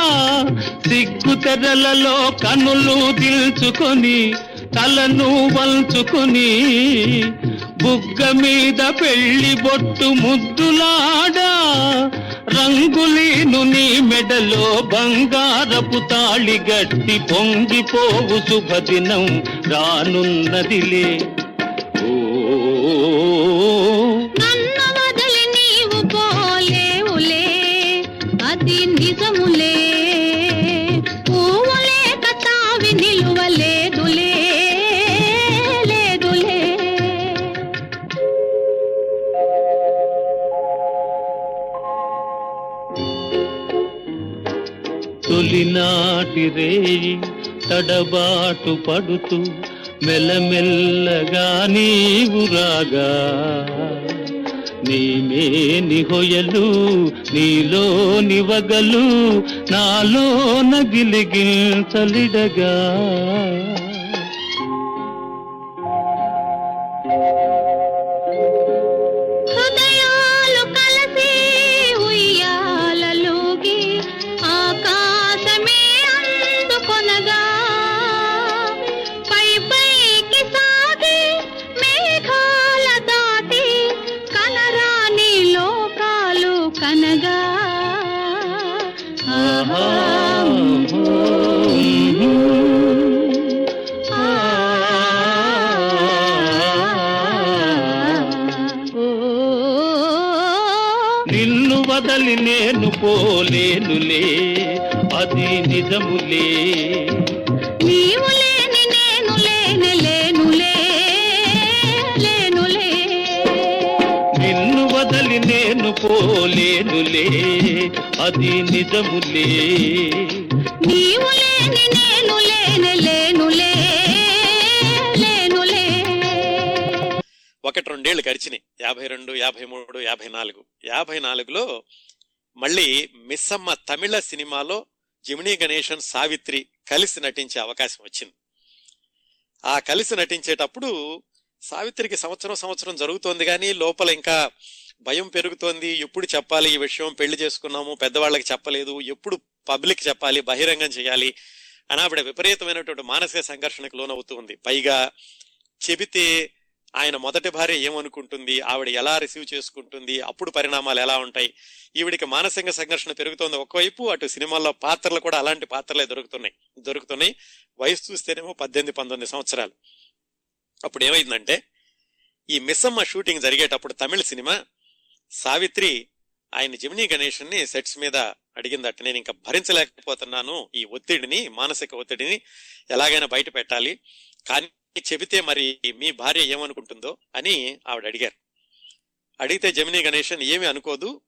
Speaker 3: సిగ్గు తెరలలో కనులు దిల్చుకొని తలను వంచుకుని బుగ్గ మీద పెళ్ళి బొట్టు ముద్దులాడా రంగులీను నీ మెడలో బంగారపు తాళి గట్టి పొంగిపోవు శుభదినం రానున్నదిలే. తొలినాటి రేయి తడబాటు పడుతూ మెల్లమెల్లగా నీవు రాగా. నీమేని హొయలు నీలో నివగలు నాలో నగిలిగిల్తలిడగా
Speaker 1: తలిడగా. రెండేళ్ళు గడిచినాయి. యాభై రెండు యాభై మూడు యాభై నాలుగు యాభై నాలుగులో మళ్ళీ మిస్సమ్మ తమిళ సినిమాలో జమినీ గణేశన్ సావిత్రి కలిసి నటించే అవకాశం వచ్చింది. ఆ కలిసి నటించేటప్పుడు సావిత్రికి సంవత్సరం సంవత్సరం జరుగుతోంది కానీ లోపల ఇంకా భయం పెరుగుతోంది. ఎప్పుడు చెప్పాలి ఈ విషయం పెళ్ళి చేసుకున్నాము పెద్దవాళ్ళకి చెప్పలేదు ఎప్పుడు పబ్లిక్ చెప్పాలి బహిరంగం చేయాలి అని ఆవిడ విపరీతమైనటువంటి మానసిక సంఘర్షణకు లోనవుతుంది పైగా చెబితే ఆయన మొదటి భార్య ఏమనుకుంటుంది? ఆవిడ ఎలా రిసీవ్ చేసుకుంటుంది? అప్పుడు పరిణామాలు ఎలా ఉంటాయి? ఈవిడికి మానసిక సంఘర్షణ పెరుగుతోంది. ఒకవైపు అటు సినిమాల్లో పాత్రలు కూడా అలాంటి పాత్రలే దొరుకుతున్నాయి. దొరుకుతున్నాయి. వయసు చూస్తేనేమో పద్దెనిమిది పంతొమ్మిది సంవత్సరాలు. అప్పుడు ఏమైందంటే ఈ మిస్సమ్మ షూటింగ్ జరిగేటప్పుడు తమిళ సినిమా సావిత్రి ఆయన జమినీ గణేషన్ని సెట్స్ మీద అడిగిందట నేను ఇంకా భరించలేకపోతున్నాను. ఈ ఒత్తిడిని మానసిక ఒత్తిడిని ఎలాగైనా బయట పెట్టాలి. కానీ చెబితే మరి మీ భార్య ఏమనుకుంటుందో అని ఆవిడ అడిగారు అడిగితే జమినీ గణేషన్ ఏమి అనుకోదు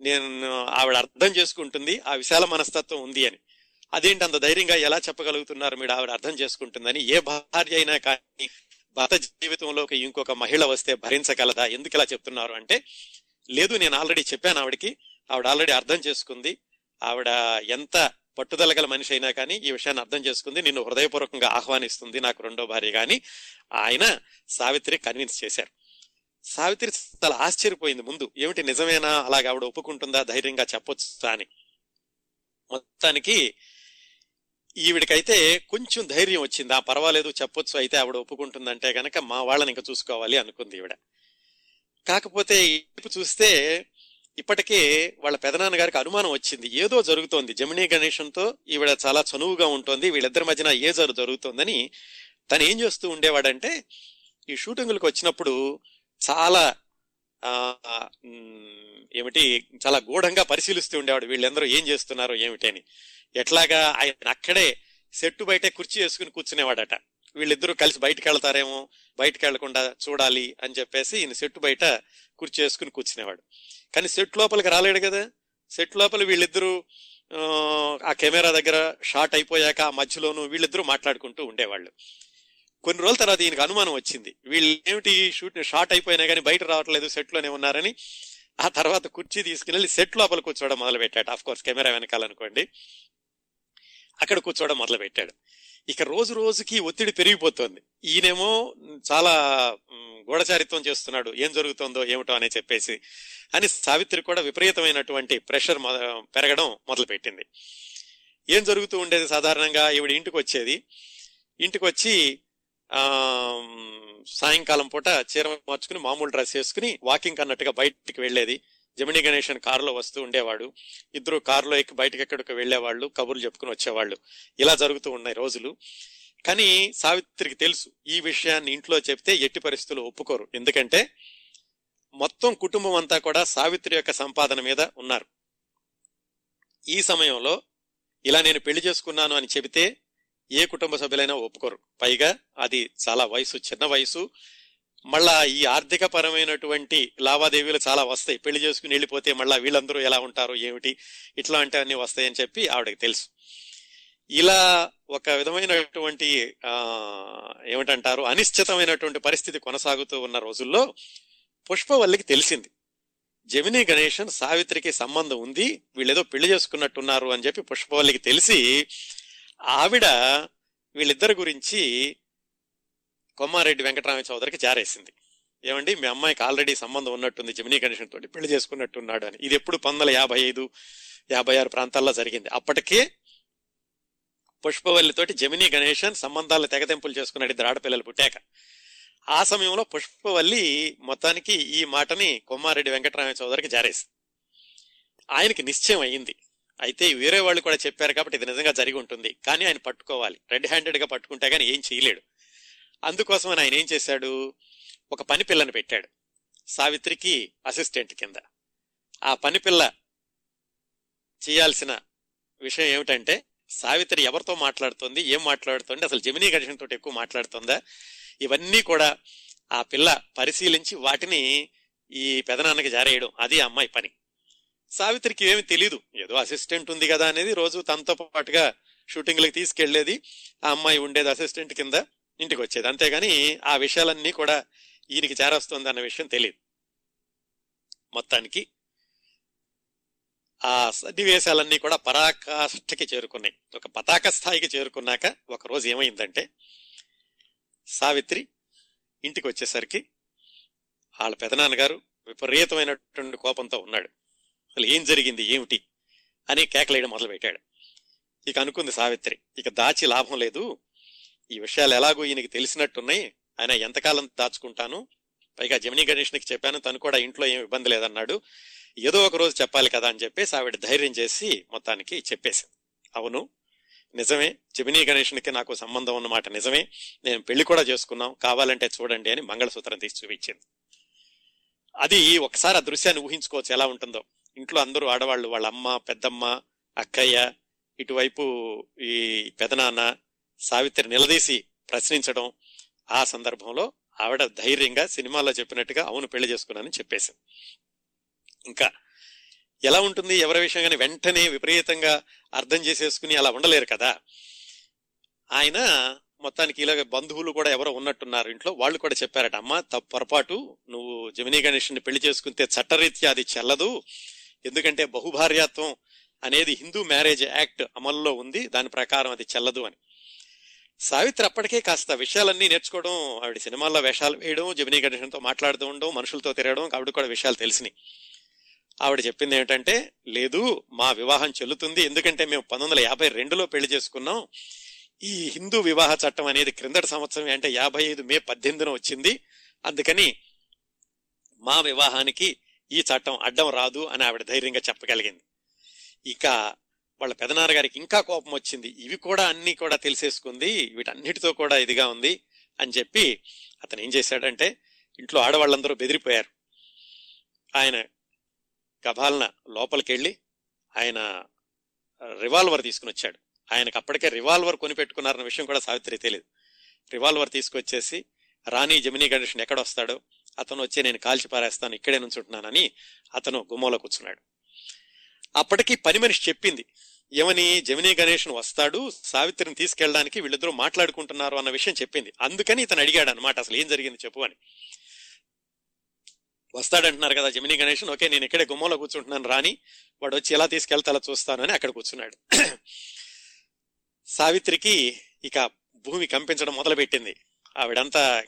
Speaker 1: నేను ఆవిడ అర్థం చేసుకుంటుంది ఆ విశాల మనస్తత్వం ఉంది అని. అదేంటి అంత ధైర్యంగా ఎలా చెప్పగలుగుతున్నారు మీరు ఆవిడ అర్థం చేసుకుంటుందని? ఏ భార్య అయినా కానీ భర్త జీవితంలోకి ఇంకొక మహిళ వస్తే భరించగలదా? ఎందుకు ఇలా చెప్తున్నారు అంటే లేదు నేను ఆల్రెడీ చెప్పాను ఆవిడకి ఆవిడ ఆల్రెడీ అర్థం చేసుకుంది ఆవిడ ఎంత పట్టుదల గల మనిషి అయినా కానీ ఈ విషయాన్ని అర్థం చేసుకుంది నిన్ను హృదయపూర్వకంగా ఆహ్వానిస్తుంది నాకు రెండో భార్య కానీ ఆయన సావిత్రి కన్విన్స్ చేశారు. సావిత్రి చాలా ఆశ్చర్యపోయింది ముందు. ఏమిటి నిజమేనా? అలాగ ఆవిడ ఒప్పుకుంటుందా? ధైర్యంగా చెప్పొచ్చా అని. మొత్తానికి ఈవిడికైతే కొంచెం ధైర్యం వచ్చింది. ఆ పర్వాలేదు చెప్పొచ్చు అయితే ఆవిడ ఒప్పుకుంటుందంటే గనక మా వాళ్ళని ఇంకా చూసుకోవాలి అనుకుంది ఈవిడ. కాకపోతే ఇప్పుడు చూస్తే ఇప్పటికే వాళ్ళ పెదనాన్న గారికి అనుమానం వచ్చింది. ఏదో జరుగుతోంది. జమినీ గణేశంతో ఈవిడ చాలా చనువుగా ఉంటుంది. వీళ్ళిద్దరి మధ్యన ఏ జరు జరుగుతోందని తను ఏం చేస్తూ ఉండేవాడంటే ఈ షూటింగులకు వచ్చినప్పుడు చాలా ఏమిటి చాలా గూఢంగా పరిశీలిస్తూ ఉండేవాడు. వీళ్ళందరూ ఏం చేస్తున్నారు ఏమిటి అని ఎట్లాగా ఆయన అక్కడే సెట్టు బయటే కుర్చీ వేసుకుని కూర్చునేవాడట. వీళ్ళిద్దరూ కలిసి బయటకు వెళ్తారేమో బయటికి వెళ్ళకుండా చూడాలి అని చెప్పేసి ఈయన సెట్టు బయట కుర్చీ వేసుకుని కూర్చునేవాడు. కానీ సెట్ లోపలికి రాలేడు కదా. సెట్ లోపల వీళ్ళిద్దరూ ఆ, కెమెరా దగ్గర షాట్ అయిపోయాక ఆ మధ్యలోనూ వీళ్ళిద్దరూ మాట్లాడుకుంటూ ఉండేవాళ్ళు. కొన్ని రోజుల తర్వాత ఈయనకు అనుమానం వచ్చింది. వీళ్ళు ఏమిటి షూట్ షాట్ అయిపోయినా కానీ బయట రావట్లేదు సెట్లోనే ఉన్నారని. ఆ తర్వాత కుర్చీ తీసుకుని సెట్ లోపల కూర్చోవడం మొదలు పెట్టాడు ఆఫ్ కోర్స్ కెమెరా వెనకాలనుకోండి అక్కడ కూర్చోవడం మొదలు పెట్టాడు ఇక రోజు రోజుకి ఒత్తిడి పెరిగిపోతోంది. ఈయనేమో చాలా గూఢచారిత్వం చేస్తున్నాడు. ఏం జరుగుతుందో ఏమిటో అని చెప్పేసి అని సావిత్రి కూడా విపరీతమైనటువంటి ప్రెషర్ పెరగడం మొదలుపెట్టింది. ఏం జరుగుతూ ఉండేది సాధారణంగా? ఈవిడ ఇంటికి వచ్చేది ఇంటికి వచ్చి సాయంకాలం పూట చీర మార్చుకుని మామూలు డ్రెస్ వేసుకుని వాకింగ్ అన్నట్టుగా బయటికి వెళ్ళేది. జమినీ గణేషన్ కారులో వస్తూ ఉండేవాడు. ఇద్దరు కారులో ఎక్కి బయటకి ఎక్కడికి వెళ్ళేవాళ్ళు కబుర్లు చెప్పుకుని వచ్చేవాళ్ళు. ఇలా జరుగుతూ ఉన్నాయి రోజులు. కానీ సావిత్రికి తెలుసు ఈ విషయాన్ని ఇంట్లో చెప్తే ఎట్టి పరిస్థితులు ఒప్పుకోరు. ఎందుకంటే మొత్తం కుటుంబం అంతా కూడా సావిత్రి యొక్క సంపాదన మీద ఉన్నారు. ఈ సమయంలో ఇలా నేను పెళ్ళి చేసుకున్నాను అని చెబితే ఏ కుటుంబ సభ్యులైనా ఒప్పుకోరు. పైగా అది చాలా వయసు చిన్న వయసు. మళ్ళా ఈ ఆర్థిక పరమైనటువంటి లావాదేవీలు చాలా వస్తాయి. పెళ్ళి చేసుకుని వెళ్ళిపోతే మళ్ళా వీళ్ళందరూ ఎలా ఉంటారు ఏమిటి ఇట్లాంటి అన్ని వస్తాయని చెప్పి ఆవిడకి తెలుసు. ఇలా ఒక విధమైనటువంటి ఏమిటంటారు అనిశ్చితమైనటువంటి పరిస్థితి కొనసాగుతూ ఉన్న రోజుల్లో పుష్పవల్లికి తెలిసింది. జమినీ గణేషన్ సావిత్రికి సంబంధం ఉంది వీళ్ళేదో పెళ్ళి చేసుకున్నట్టున్నారు అని చెప్పి పుష్పవల్లికి తెలిసి ఆవిడ వీళ్ళిద్దరి గురించి కొమ్మారెడ్డి వెంకటరామ చౌదరికి జారేసింది. ఏమండి మీ అమ్మాయికి ఆల్రెడీ సంబంధం ఉన్నట్టుంది జమినీ గణేషన్ తోటి పెళ్ళి చేసుకున్నట్టున్నాడు అని. ఇది ఎప్పుడు పంతొమ్మిది వందల యాభై ఐదు యాభై ఆరు ప్రాంతాల్లో జరిగింది. అప్పటికే పుష్పవల్లితోటి జమినీ గణేషన్ సంబంధాలు తెగతెంపులు చేసుకున్నాడు ఇద్దరు ఆడపిల్లలు పుట్టాక. ఆ సమయంలో పుష్పవల్లి మొత్తానికి ఈ మాటని కొమ్మారెడ్డి వెంకటరామ చౌదరికి జారేసింది. ఆయనకి నిశ్చయం అయ్యింది. అయితే వేరే వాళ్ళు కూడా చెప్పారు కాబట్టి ఇది నిజంగా జరిగి ఉంటుంది. కానీ ఆయన పట్టుకోవాలి. రెడ్ హ్యాండెడ్గా పట్టుకుంటే కానీ ఏం చేయలేడు. అందుకోసం ఆయన ఏం చేశాడు? ఒక పని పిల్లని పెట్టాడు. సావిత్రికి అసిస్టెంట్ కింద. ఆ పని పిల్ల చేయాల్సిన విషయం ఏమిటంటే సావిత్రి ఎవరితో మాట్లాడుతుంది ఏం మాట్లాడుతుంది అసలు జమినీ గణేషన్ తోటి ఎక్కువ మాట్లాడుతుందా? ఇవన్నీ కూడా ఆ పిల్ల పరిశీలించి వాటిని ఈ పెదనాన్నకి జారేయడం. అది అమ్మాయి పని. సావిత్రికి ఏమి తెలీదు. ఏదో అసిస్టెంట్ ఉంది కదా అనేది రోజు తనతో పాటుగా షూటింగ్లకు తీసుకెళ్ళేది ఆ అమ్మాయి ఉండేది అసిస్టెంట్ కింద. ఇంటికి వచ్చేది అంతేగాని ఆ విషయాలన్నీ కూడా ఈయనకి చేరొస్తుంది అన్న విషయం తెలియదు మొత్తానికి ఆ సన్నివేశాలన్నీ కూడా పరాకాష్ఠకి చేరుకున్నాయి. ఒక పతాక స్థాయికి చేరుకున్నాక ఒక రోజు ఏమైందంటే సావిత్రి ఇంటికి వచ్చేసరికి వాళ్ళ పెదనాన్నగారు విపరీతమైనటువంటి కోపంతో ఉన్నాడు. అసలు ఏం జరిగింది? ఏమిటి? అని కేకలేయడం మొదలుపెట్టాడు. ఇక అనుకుంది సావిత్రి ఇక దాచి లాభం లేదు. ఈ విషయాలు ఎలాగో ఈయనకి తెలిసినట్టున్నాయి. ఆయన ఎంతకాలం దాచుకుంటాను? పైగా జమినీ గణేష్నికి చెప్పాను తను కూడా ఇంట్లో ఏం ఇబ్బంది లేదన్నాడు. ఏదో ఒక రోజు చెప్పాలి కదా అని చెప్పేసి ఆవిడ ధైర్యం చేసి మొత్తానికి చెప్పేసింది. అవును నిజమే. జమినీ గణేష్నికి నాకు సంబంధం ఉన్నమాట నిజమే. నేను పెళ్ళి కూడా చేసుకున్నాం. కావాలంటే చూడండి అని మంగళసూత్రం తీసి చూపించింది. అది ఒకసారి ఆ దృశ్యాన్ని ఊహించుకోవచ్చు ఎలా ఉంటుందో. ఇంట్లో అందరూ ఆడవాళ్ళు వాళ్ళ అమ్మ పెద్దమ్మ అక్కయ్య ఇటువైపు ఈ పెదనాన్న సావిత్రి నిలదీసి ప్రశ్నించడం ఆ సందర్భంలో ఆవిడ ధైర్యంగా సినిమాలో చెప్పినట్టుగా అవును పెళ్ళి చేసుకున్నానని చెప్పేసింది ఇంకా ఎలా ఉంటుంది ఎవరి విషయంగానే వెంటనే విపరీతంగా అర్థం చేసేసుకుని అలా ఉండలేరు కదా. ఆయన మొత్తానికి ఇలాగ బంధువులు కూడా ఎవరో ఉన్నట్టున్నారు ఇంట్లో వాళ్ళు కూడా చెప్పారట అమ్మ తప్పు పొరపాటు నువ్వు జమినీ గణేష్ని పెళ్ళి చేసుకుంటే చట్టరీత్యా అది చెల్లదు ఎందుకంటే బహుభార్యాత్వం అనేది హిందూ మ్యారేజ్ యాక్ట్ అమల్లో ఉంది దాని ప్రకారం అది చెల్లదు అని. సావిత్రి అప్పటికే కాస్త విషయాలన్నీ నేర్చుకోవడం ఆవిడ సినిమాల్లో వేషాలు వేయడం జమినీ గణేషన్తో మాట్లాడుతూ ఉండడం మనుషులతో తిరగడం ఆవిడ కూడా విషయాలు తెలిసినాయి. ఆవిడ చెప్పింది ఏమిటంటే లేదు మా వివాహం చెల్లుతుంది. ఎందుకంటే మేము పంతొమ్మిది వందల యాభై రెండులో పెళ్ళి చేసుకున్నాం. ఈ హిందూ వివాహ చట్టం అనేది క్రిందటి సంవత్సరం అంటే యాభై ఐదు మే పద్దెనిమిదిన వచ్చింది. అందుకని మా వివాహానికి ఈ చట్టం అడ్డం రాదు అని ఆవిడ ధైర్యంగా చెప్పగలిగింది. ఇక వాళ్ళ పెదనాన్న గారికి ఇంకా కోపం వచ్చింది. ఇవి కూడా అన్ని కూడా తెలిసేసుకుంది. వీటన్నిటితో కూడా ఇదిగా ఉంది అని చెప్పి అతను ఏం చేశాడంటే ఇంట్లో ఆడవాళ్ళందరూ బెదిరిపోయారు. ఆయన గభాలన లోపలికి వెళ్ళి ఆయన రివాల్వర్ తీసుకుని వచ్చాడు. ఆయనకు అప్పటికే రివాల్వర్ కొనిపెట్టుకున్నారన్న విషయం కూడా సావిత్రి తెలియదు. రివాల్వర్ తీసుకొచ్చేసి రాణి జమినీ గణేష్ని ఎక్కడ వస్తాడో అతను వచ్చి నేను కాల్చి పారేస్తాను ఇక్కడే నుంచుంటున్నానని అతను గుమ్మలో కూర్చున్నాడు. అప్పటికి పని మనిషి చెప్పింది. ఏమని జమినీ గణేషన్ వస్తాడు సావిత్రిని తీసుకెళ్ళడానికి వీళ్ళిద్దరూ మాట్లాడుకుంటున్నారు అన్న విషయం చెప్పింది. అందుకని ఇతను అడిగాడు అనమాట అసలు ఏం జరిగింది చెప్పు అని. వస్తాడంటున్నారు కదా జమినీ గణేషన్ ఓకే నేను ఇక్కడే గుమ్మలో కూర్చుంటున్నాను రాని. వాడు వచ్చి ఎలా తీసుకెళ్తా అలా చూస్తాను అని అక్కడ కూర్చున్నాడు. సావిత్రికి ఇక భూమి కంపించడం మొదలుపెట్టింది. ఆవిడంతా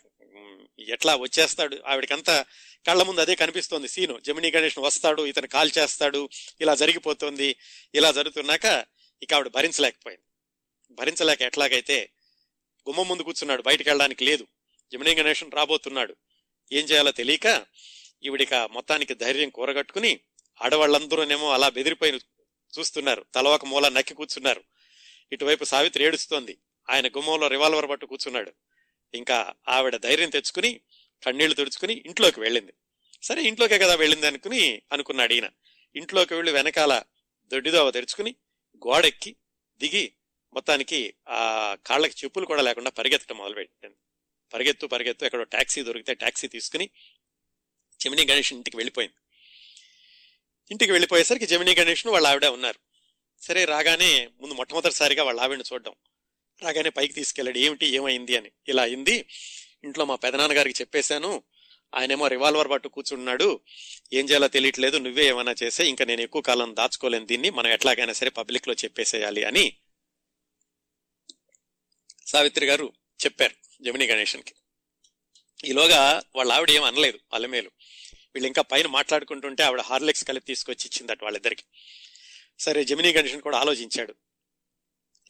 Speaker 1: ఎట్లా వచ్చేస్తాడు ఆవిడకంతా కళ్ళ ముందు అదే కనిపిస్తోంది సీను. జమినీ గణేష్ వస్తాడు ఇతను కాల్ చేస్తాడు ఇలా జరిగిపోతుంది ఇలా జరుగుతున్నాక ఇక ఆవిడ భరించలేకపోయింది. భరించలేక ఎట్లాగైతే గుమ్మం ముందు కూర్చున్నాడు బయటికి వెళ్ళడానికి లేదు. జమినీ గణేషన్ రాబోతున్నాడు. ఏం చేయాలో తెలియక ఈవిడిక మొత్తానికి ధైర్యం కూరగట్టుకుని ఆడవాళ్ళందరూనేమో అలా బెదిరిపోయి చూస్తున్నారు. తల ఒక మూల నక్కి కూర్చున్నారు. ఇటువైపు సావిత్రి ఏడుస్తోంది. ఆయన గుమ్మంలో రివాల్వర్ పట్టు కూర్చున్నాడు. ఇంకా ఆవిడ ధైర్యం తెచ్చుకుని కన్నీళ్ళు తుడుచుకుని ఇంట్లోకి వెళ్ళింది. సరే ఇంట్లోకే కదా వెళ్ళింది అనుకుని అనుకున్నాడు ఈయన. ఇంట్లోకి వెళ్ళి వెనకాల దొడ్డిదోవ తెరుచుకుని గోడెక్కి దిగి మొత్తానికి ఆ కాళ్ళకి చెప్పులు కూడా లేకుండా పరిగెత్తడం మొదలుపెట్టింది. పరిగెత్తు పరిగెత్తు ఎక్కడో టాక్సీ దొరికితే ట్యాక్సీ తీసుకుని జమినీ గణేష్ ఇంటికి వెళ్ళిపోయింది. ఇంటికి వెళ్ళిపోయేసరికి జమినీ గణేష్ను వాళ్ళ ఆవిడ ఉన్నారు. సరే రాగానే ముందు మొట్టమొదటిసారిగా వాళ్ళ ఆవిడని చూడడం. రాగానే పైకి తీసుకెళ్ళాడు. ఏమిటి? ఏమైంది అని. ఇలా అయింది. ఇంట్లో మా పెదనాన్నగారికి చెప్పేశాను. ఆయనేమో రివాల్వర్ పట్టు కూర్చున్నాడు. ఏం చేయాలో తెలియట్లేదు. నువ్వే ఏమైనా చేస్తే ఇంకా నేను ఎక్కువ కాలం దాచుకోలేను దీన్ని. మనం ఎట్లాగైనా సరే పబ్లిక్లో చెప్పేసేయాలి అని సావిత్రి గారు చెప్పారు జమినీ గణేషన్కి. ఈలోగా వాళ్ళ ఆవిడ ఏం అనలేదు అల్లమేలు వీళ్ళు ఇంకా పైన మాట్లాడుకుంటుంటే ఆవిడ హార్లిక్స్ కలిపి తీసుకొచ్చి ఇచ్చిందట వాళ్ళిద్దరికి. సరే జమినీ గణేషన్ కూడా ఆలోచించాడు.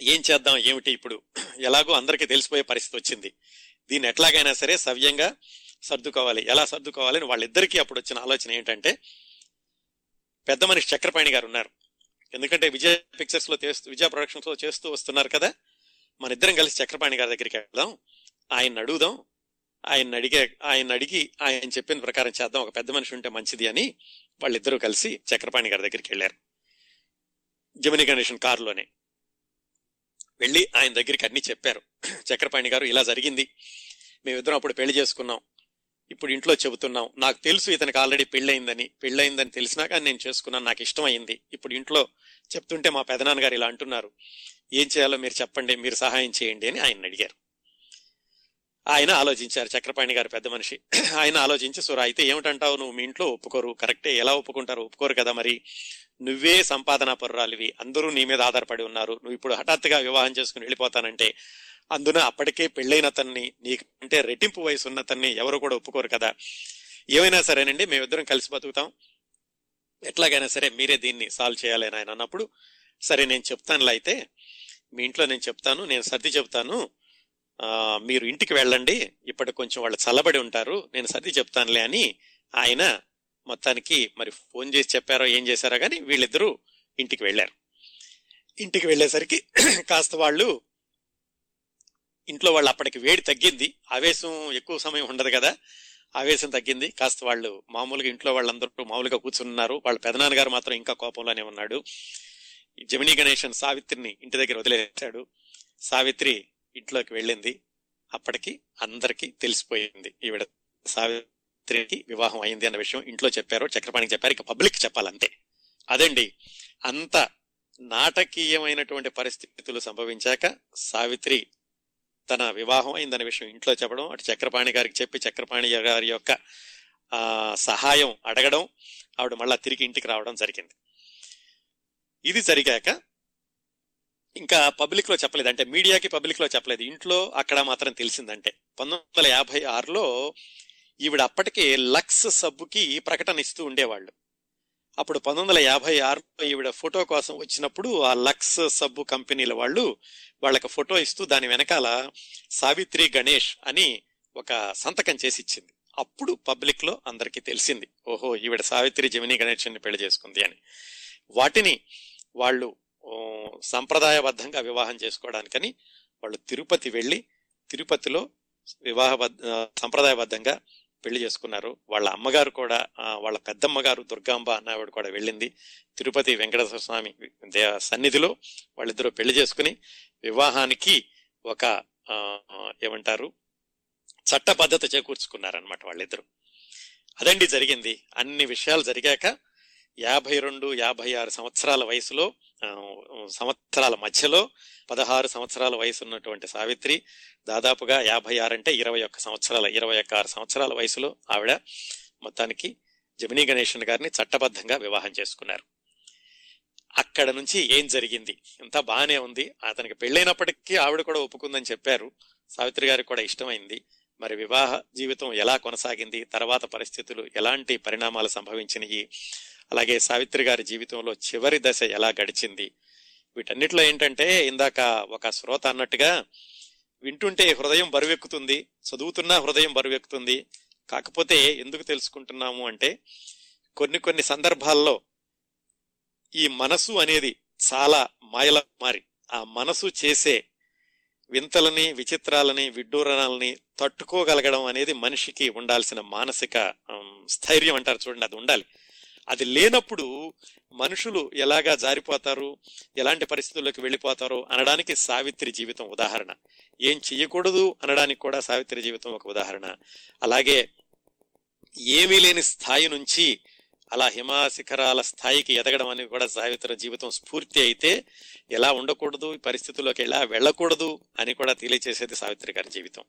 Speaker 1: ఏం చేద్దాం? ఏమిటి ఇప్పుడు? ఎలాగో అందరికీ తెలిసిపోయే పరిస్థితి వచ్చింది. దీన్ని ఎట్లాగైనా సరే సవ్యంగా సర్దుకోవాలి. ఎలా సర్దుకోవాలని వాళ్ళిద్దరికీ అప్పుడు వచ్చిన ఆలోచన ఏంటంటే పెద్ద మనిషి చక్రపాణి గారు ఉన్నారు. ఎందుకంటే విజయ పిక్చర్స్లో చేస్తూ విజయ ప్రొడక్షన్స్లో చేస్తూ వస్తున్నారు కదా. మన ఇద్దరం కలిసి చక్రపాణి గారి దగ్గరికి వెళ్దాం. ఆయన అడుగుదాం. ఆయన అడిగే ఆయన అడిగి ఆయన చెప్పిన ప్రకారం చేద్దాం. ఒక పెద్ద మనిషి ఉంటే మంచిది అని వాళ్ళిద్దరూ కలిసి చక్రపాణి గారి దగ్గరికి వెళ్ళారు. జమిని గణేషన్ కారులోనే. వెళ్ళి ఆయన దగ్గరికి అన్ని చెప్పారు. చక్రపాణి గారు ఇలా జరిగింది. మేమిద్దరం అప్పుడు పెళ్ళి చేసుకున్నాం. ఇప్పుడు ఇంట్లో చెబుతున్నాం. నాకు తెలుసు ఇతనికి ఆల్రెడీ పెళ్ళయిందని. పెళ్ళయిందని తెలిసినాక నేను చేసుకున్నాను. నాకు ఇష్టమైంది. ఇప్పుడు ఇంట్లో చెప్తుంటే మా పెదనాన్నగారు ఇలా అంటున్నారు. ఏం చేయాలో మీరు చెప్పండి. మీరు సహాయం చేయండి అని ఆయన అడిగారు. ఆయన ఆలోచించారు చక్రపాణి గారు పెద్ద మనిషి. ఆయన ఆలోచించి సురా అయితే ఏమిటంటావు? నువ్వు మీ ఇంట్లో ఒప్పుకోరు. కరెక్టే. ఎలా ఒప్పుకుంటారు? ఒప్పుకోరు కదా మరి. నువ్వే సంపాదన పరురాలివి. అందరూ నీ మీద ఆధారపడి ఉన్నారు. నువ్వు ఇప్పుడు హఠాత్తుగా వివాహం చేసుకుని వెళ్ళిపోతానంటే అందున అప్పటికే పెళ్ళైన నీకు నీకంటే రెట్టింపు వయసు ఉన్న తన్ని ఎవరు కూడా ఒప్పుకోరు కదా. ఏమైనా సరేనండి మేమిద్దరం కలిసి బతుకుతాం. ఎట్లాగైనా సరే మీరే దీన్ని సాల్వ్ చేయాలి ఆయన అన్నప్పుడు సరే నేను చెప్తానులే అయితే మీ ఇంట్లో నేను చెప్తాను నేను సర్ది చెప్తాను. మీరు ఇంటికి వెళ్ళండి. ఇప్పటి కొంచెం వాళ్ళు చల్లబడి ఉంటారు. నేను సర్ది చెప్తానులే అని ఆయన మొత్తానికి మరి ఫోన్ చేసి చెప్పారో ఏం చేశారో కానీ వీళ్ళిద్దరూ ఇంటికి వెళ్ళారు. ఇంటికి వెళ్ళేసరికి *clears throat* కాస్త వాళ్ళు ఇంట్లో వాళ్ళు అప్పటికి వేడి తగ్గింది. ఆవేశం ఎక్కువ సమయం ఉండదు కదా. ఆవేశం తగ్గింది. కాస్త వాళ్ళు మామూలుగా ఇంట్లో వాళ్ళందరూ మామూలుగా కూర్చున్నారు. వాళ్ళ పెదనాన్నగారు మాత్రం ఇంకా కోపంలోనే ఉన్నాడు. జమినీ గణేషన్ సావిత్రిని ఇంటి దగ్గర వదిలేశాడు. సావిత్రి ఇంట్లోకి వెళ్ళింది. అప్పటికి అందరికీ తెలిసిపోయింది. ఈవిడ సావిత్రికి వివాహం అయింది అన్న విషయం ఇంట్లో చెప్పారు చక్రపాణికి చెప్పారు ఇక పబ్లిక్ చెప్పాలంతే. అదండి. అంత నాటకీయమైనటువంటి పరిస్థితులు సంభవించాక సావిత్రి తన వివాహం అయిందనే విషయం ఇంట్లో చెప్పడం అటు చక్రపాణి గారికి చెప్పి చక్రపాణి గారి యొక్క సహాయం అడగడం ఆవిడ మళ్ళా తిరిగి ఇంటికి రావడం జరిగింది. ఇది జరిగాక ఇంకా పబ్లిక్లో చెప్పలేదు. అంటే మీడియాకి పబ్లిక్లో చెప్పలేదు. ఇంట్లో అక్కడ మాత్రం తెలిసిందంటే. పంతొమ్మిది వందల యాభై ఆరులో ఈవిడ అప్పటికే లక్స్ సబ్బుకి ప్రకటన ఇస్తూ ఉండేవాళ్ళు. అప్పుడు పంతొమ్మిది వందల యాభై ఆరులో ఈవిడ ఫోటో కోసం వచ్చినప్పుడు ఆ లక్స్ సబ్బు కంపెనీల వాళ్ళు వాళ్ళకి ఫోటో ఇస్తూ దాని వెనకాల సావిత్రి గణేష్ అని ఒక సంతకం చేసి ఇచ్చింది అప్పుడు పబ్లిక్లో అందరికీ తెలిసింది. ఓహో ఈవిడ సావిత్రి జమిని గణేష్ని పెళ్ళి చేసుకుంది అని. వాటిని వాళ్ళు సంప్రదాయబద్ధంగా వివాహం చేసుకోవడానికని వాళ్ళు తిరుపతి వెళ్ళి తిరుపతిలో వివాహ సంప్రదాయబద్ధంగా పెళ్ళి చేసుకున్నారు. వాళ్ళ అమ్మగారు కూడా వాళ్ళ పెద్దమ్మగారు దుర్గాంబ అన్నవాడు కూడా వెళ్ళింది. తిరుపతి వెంకటేశ్వర స్వామి దే సన్నిధిలో వాళ్ళిద్దరూ పెళ్ళి చేసుకుని వివాహానికి ఒక ఏమంటారు చట్ట పద్ధతి చేకూర్చుకున్నారనమాట వాళ్ళిద్దరు. అదండి జరిగింది. అన్ని విషయాలు జరిగాక యాభై రెండు యాభై ఆరు సంవత్సరాల వయసులో సంవత్సరాల మధ్యలో పదహారు సంవత్సరాల వయసు ఉన్నటువంటి సావిత్రి దాదాపుగా యాభై ఆరు అంటే ఇరవై ఒక్క సంవత్సరాల ఇరవై ఒక్క ఆరు సంవత్సరాల వయసులో ఆవిడ మొత్తానికి జమినీ గణేషన్ గారిని చట్టబద్ధంగా వివాహం చేసుకున్నారు. అక్కడ నుంచి ఏం జరిగింది? ఇంత బాగానే ఉంది. అతనికి పెళ్ళైనప్పటికీ ఆవిడ కూడా ఒప్పుకుందని చెప్పారు. సావిత్రి గారికి కూడా ఇష్టమైంది. మరి వివాహ జీవితం ఎలా కొనసాగింది? తర్వాత పరిస్థితులు ఎలాంటి పరిణామాలు సంభవించినాయి? అలాగే సావిత్రి గారి జీవితంలో చివరి దశ ఎలా గడిచింది? వీటన్నిటిలో ఏంటంటే ఇందాక ఒక శ్రోత అన్నట్టుగా వింటుంటే హృదయం బరువెక్కుతుంది చదువుతున్నా హృదయం బరువెక్కుతుంది. కాకపోతే ఎందుకు తెలుసుకుంటున్నాము అంటే కొన్ని కొన్ని సందర్భాల్లో ఈ మనసు అనేది చాలా మాయల మారి ఆ మనసు చేసే వింతలని విచిత్రాలని విడ్డూరణాలని తట్టుకోగలగడం అనేది మనిషికి ఉండాల్సిన మానసిక స్థైర్యం అంటారు చూడండి అది ఉండాలి. అది లేనప్పుడు మనుషులు ఎలాగా జారిపోతారు? ఎలాంటి పరిస్థితుల్లోకి వెళ్ళిపోతారు? అనడానికి సావిత్రి జీవితం ఉదాహరణ. ఏం చెయ్యకూడదు అనడానికి కూడా సావిత్రి జీవితం ఒక ఉదాహరణ. అలాగే ఏమీ లేని స్థాయి నుంచి అలా హిమాశిఖరాల స్థాయికి ఎదగడం అనేది కూడా సావిత్రి జీవితం స్ఫూర్తి అయితే ఎలా ఉండకూడదు? ఈ పరిస్థితుల్లోకి ఎలా వెళ్ళకూడదు? అని కూడా తెలియచేసేది సావిత్రి గారి జీవితం.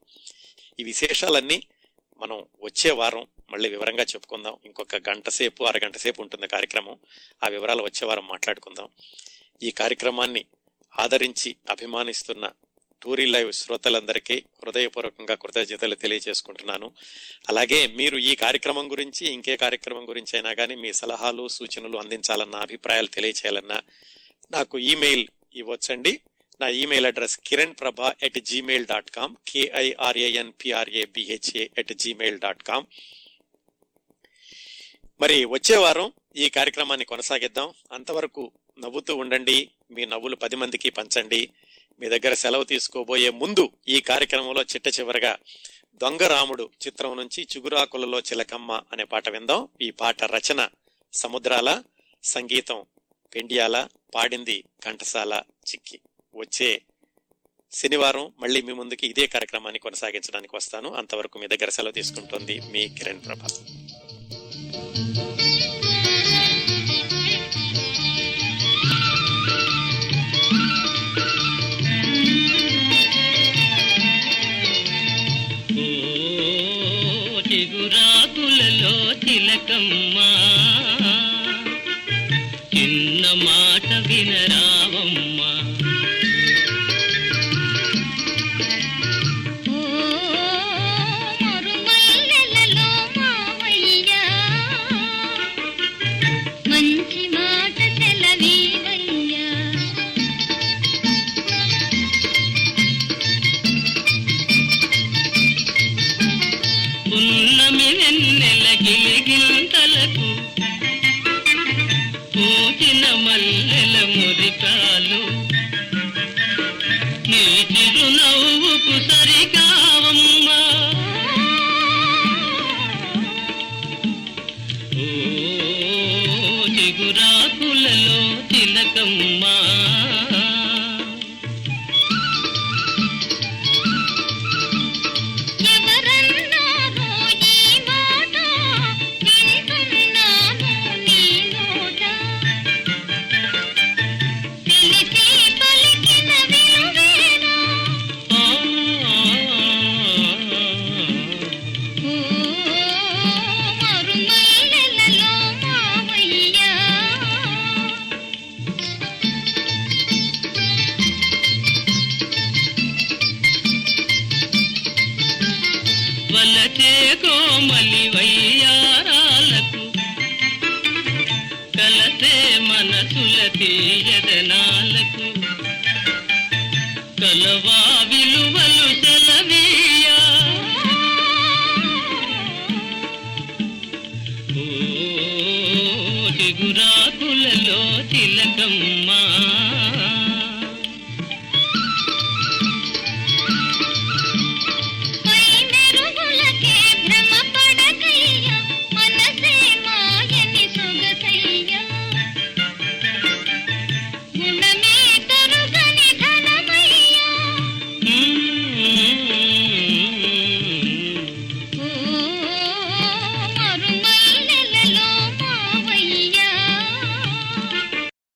Speaker 1: ఈ విశేషాలన్నీ మనం వచ్చే వారం మళ్ళీ వివరంగా చెప్పుకుందాం. ఇంకొక గంట సేపు అరగంట సేపు ఉంటుంది కార్యక్రమం. ఆ వివరాలు వచ్చే వారం మాట్లాడుకుందాం. ఈ కార్యక్రమాన్ని ఆదరించి అభిమానిస్తున్న టూరీ లైవ్ శ్రోతలందరికీ హృదయపూర్వకంగా కృతజ్ఞతలు తెలియజేసుకుంటున్నాను. అలాగే మీరు ఈ కార్యక్రమం గురించి ఇంకే కార్యక్రమం గురించి అయినా కానీ మీ సలహాలు సూచనలు అందించాలన్న అభిప్రాయాలు తెలియచేయాలన్నా నాకు ఈమెయిల్ ఇవ్వచ్చండి. నా email address Kiran Prabha at Gmail dot com K I R A N P R A B H A at Gmail dot com మరి వచ్చే వారం ఈ కార్యక్రమాన్ని కొనసాగిద్దాం. అంతవరకు నవ్వుతూ ఉండండి మీ నవ్వులు పది మందికి పంచండి. మీ దగ్గర సెలవు తీసుకోబోయే ముందు ఈ కార్యక్రమంలో చిట్ట చివరగా దొంగ రాముడు చిత్రం నుంచి చిగురాకులలో చిలకమ్మ అనే పాట విందాం. ఈ పాట రచన సముద్రాల సంగీతం పెండియాల పాడింది ఘంటసాల చిక్కి. వచ్చే శనివారం మళ్ళీ మీ ముందుకి ఇదే కార్యక్రమాన్ని కొనసాగించడానికి వస్తాను. అంతవరకు మీ దగ్గర సెలవు తీసుకుంటోంది మీ కిరణ్ ప్రభ.
Speaker 3: ఓ తిలకం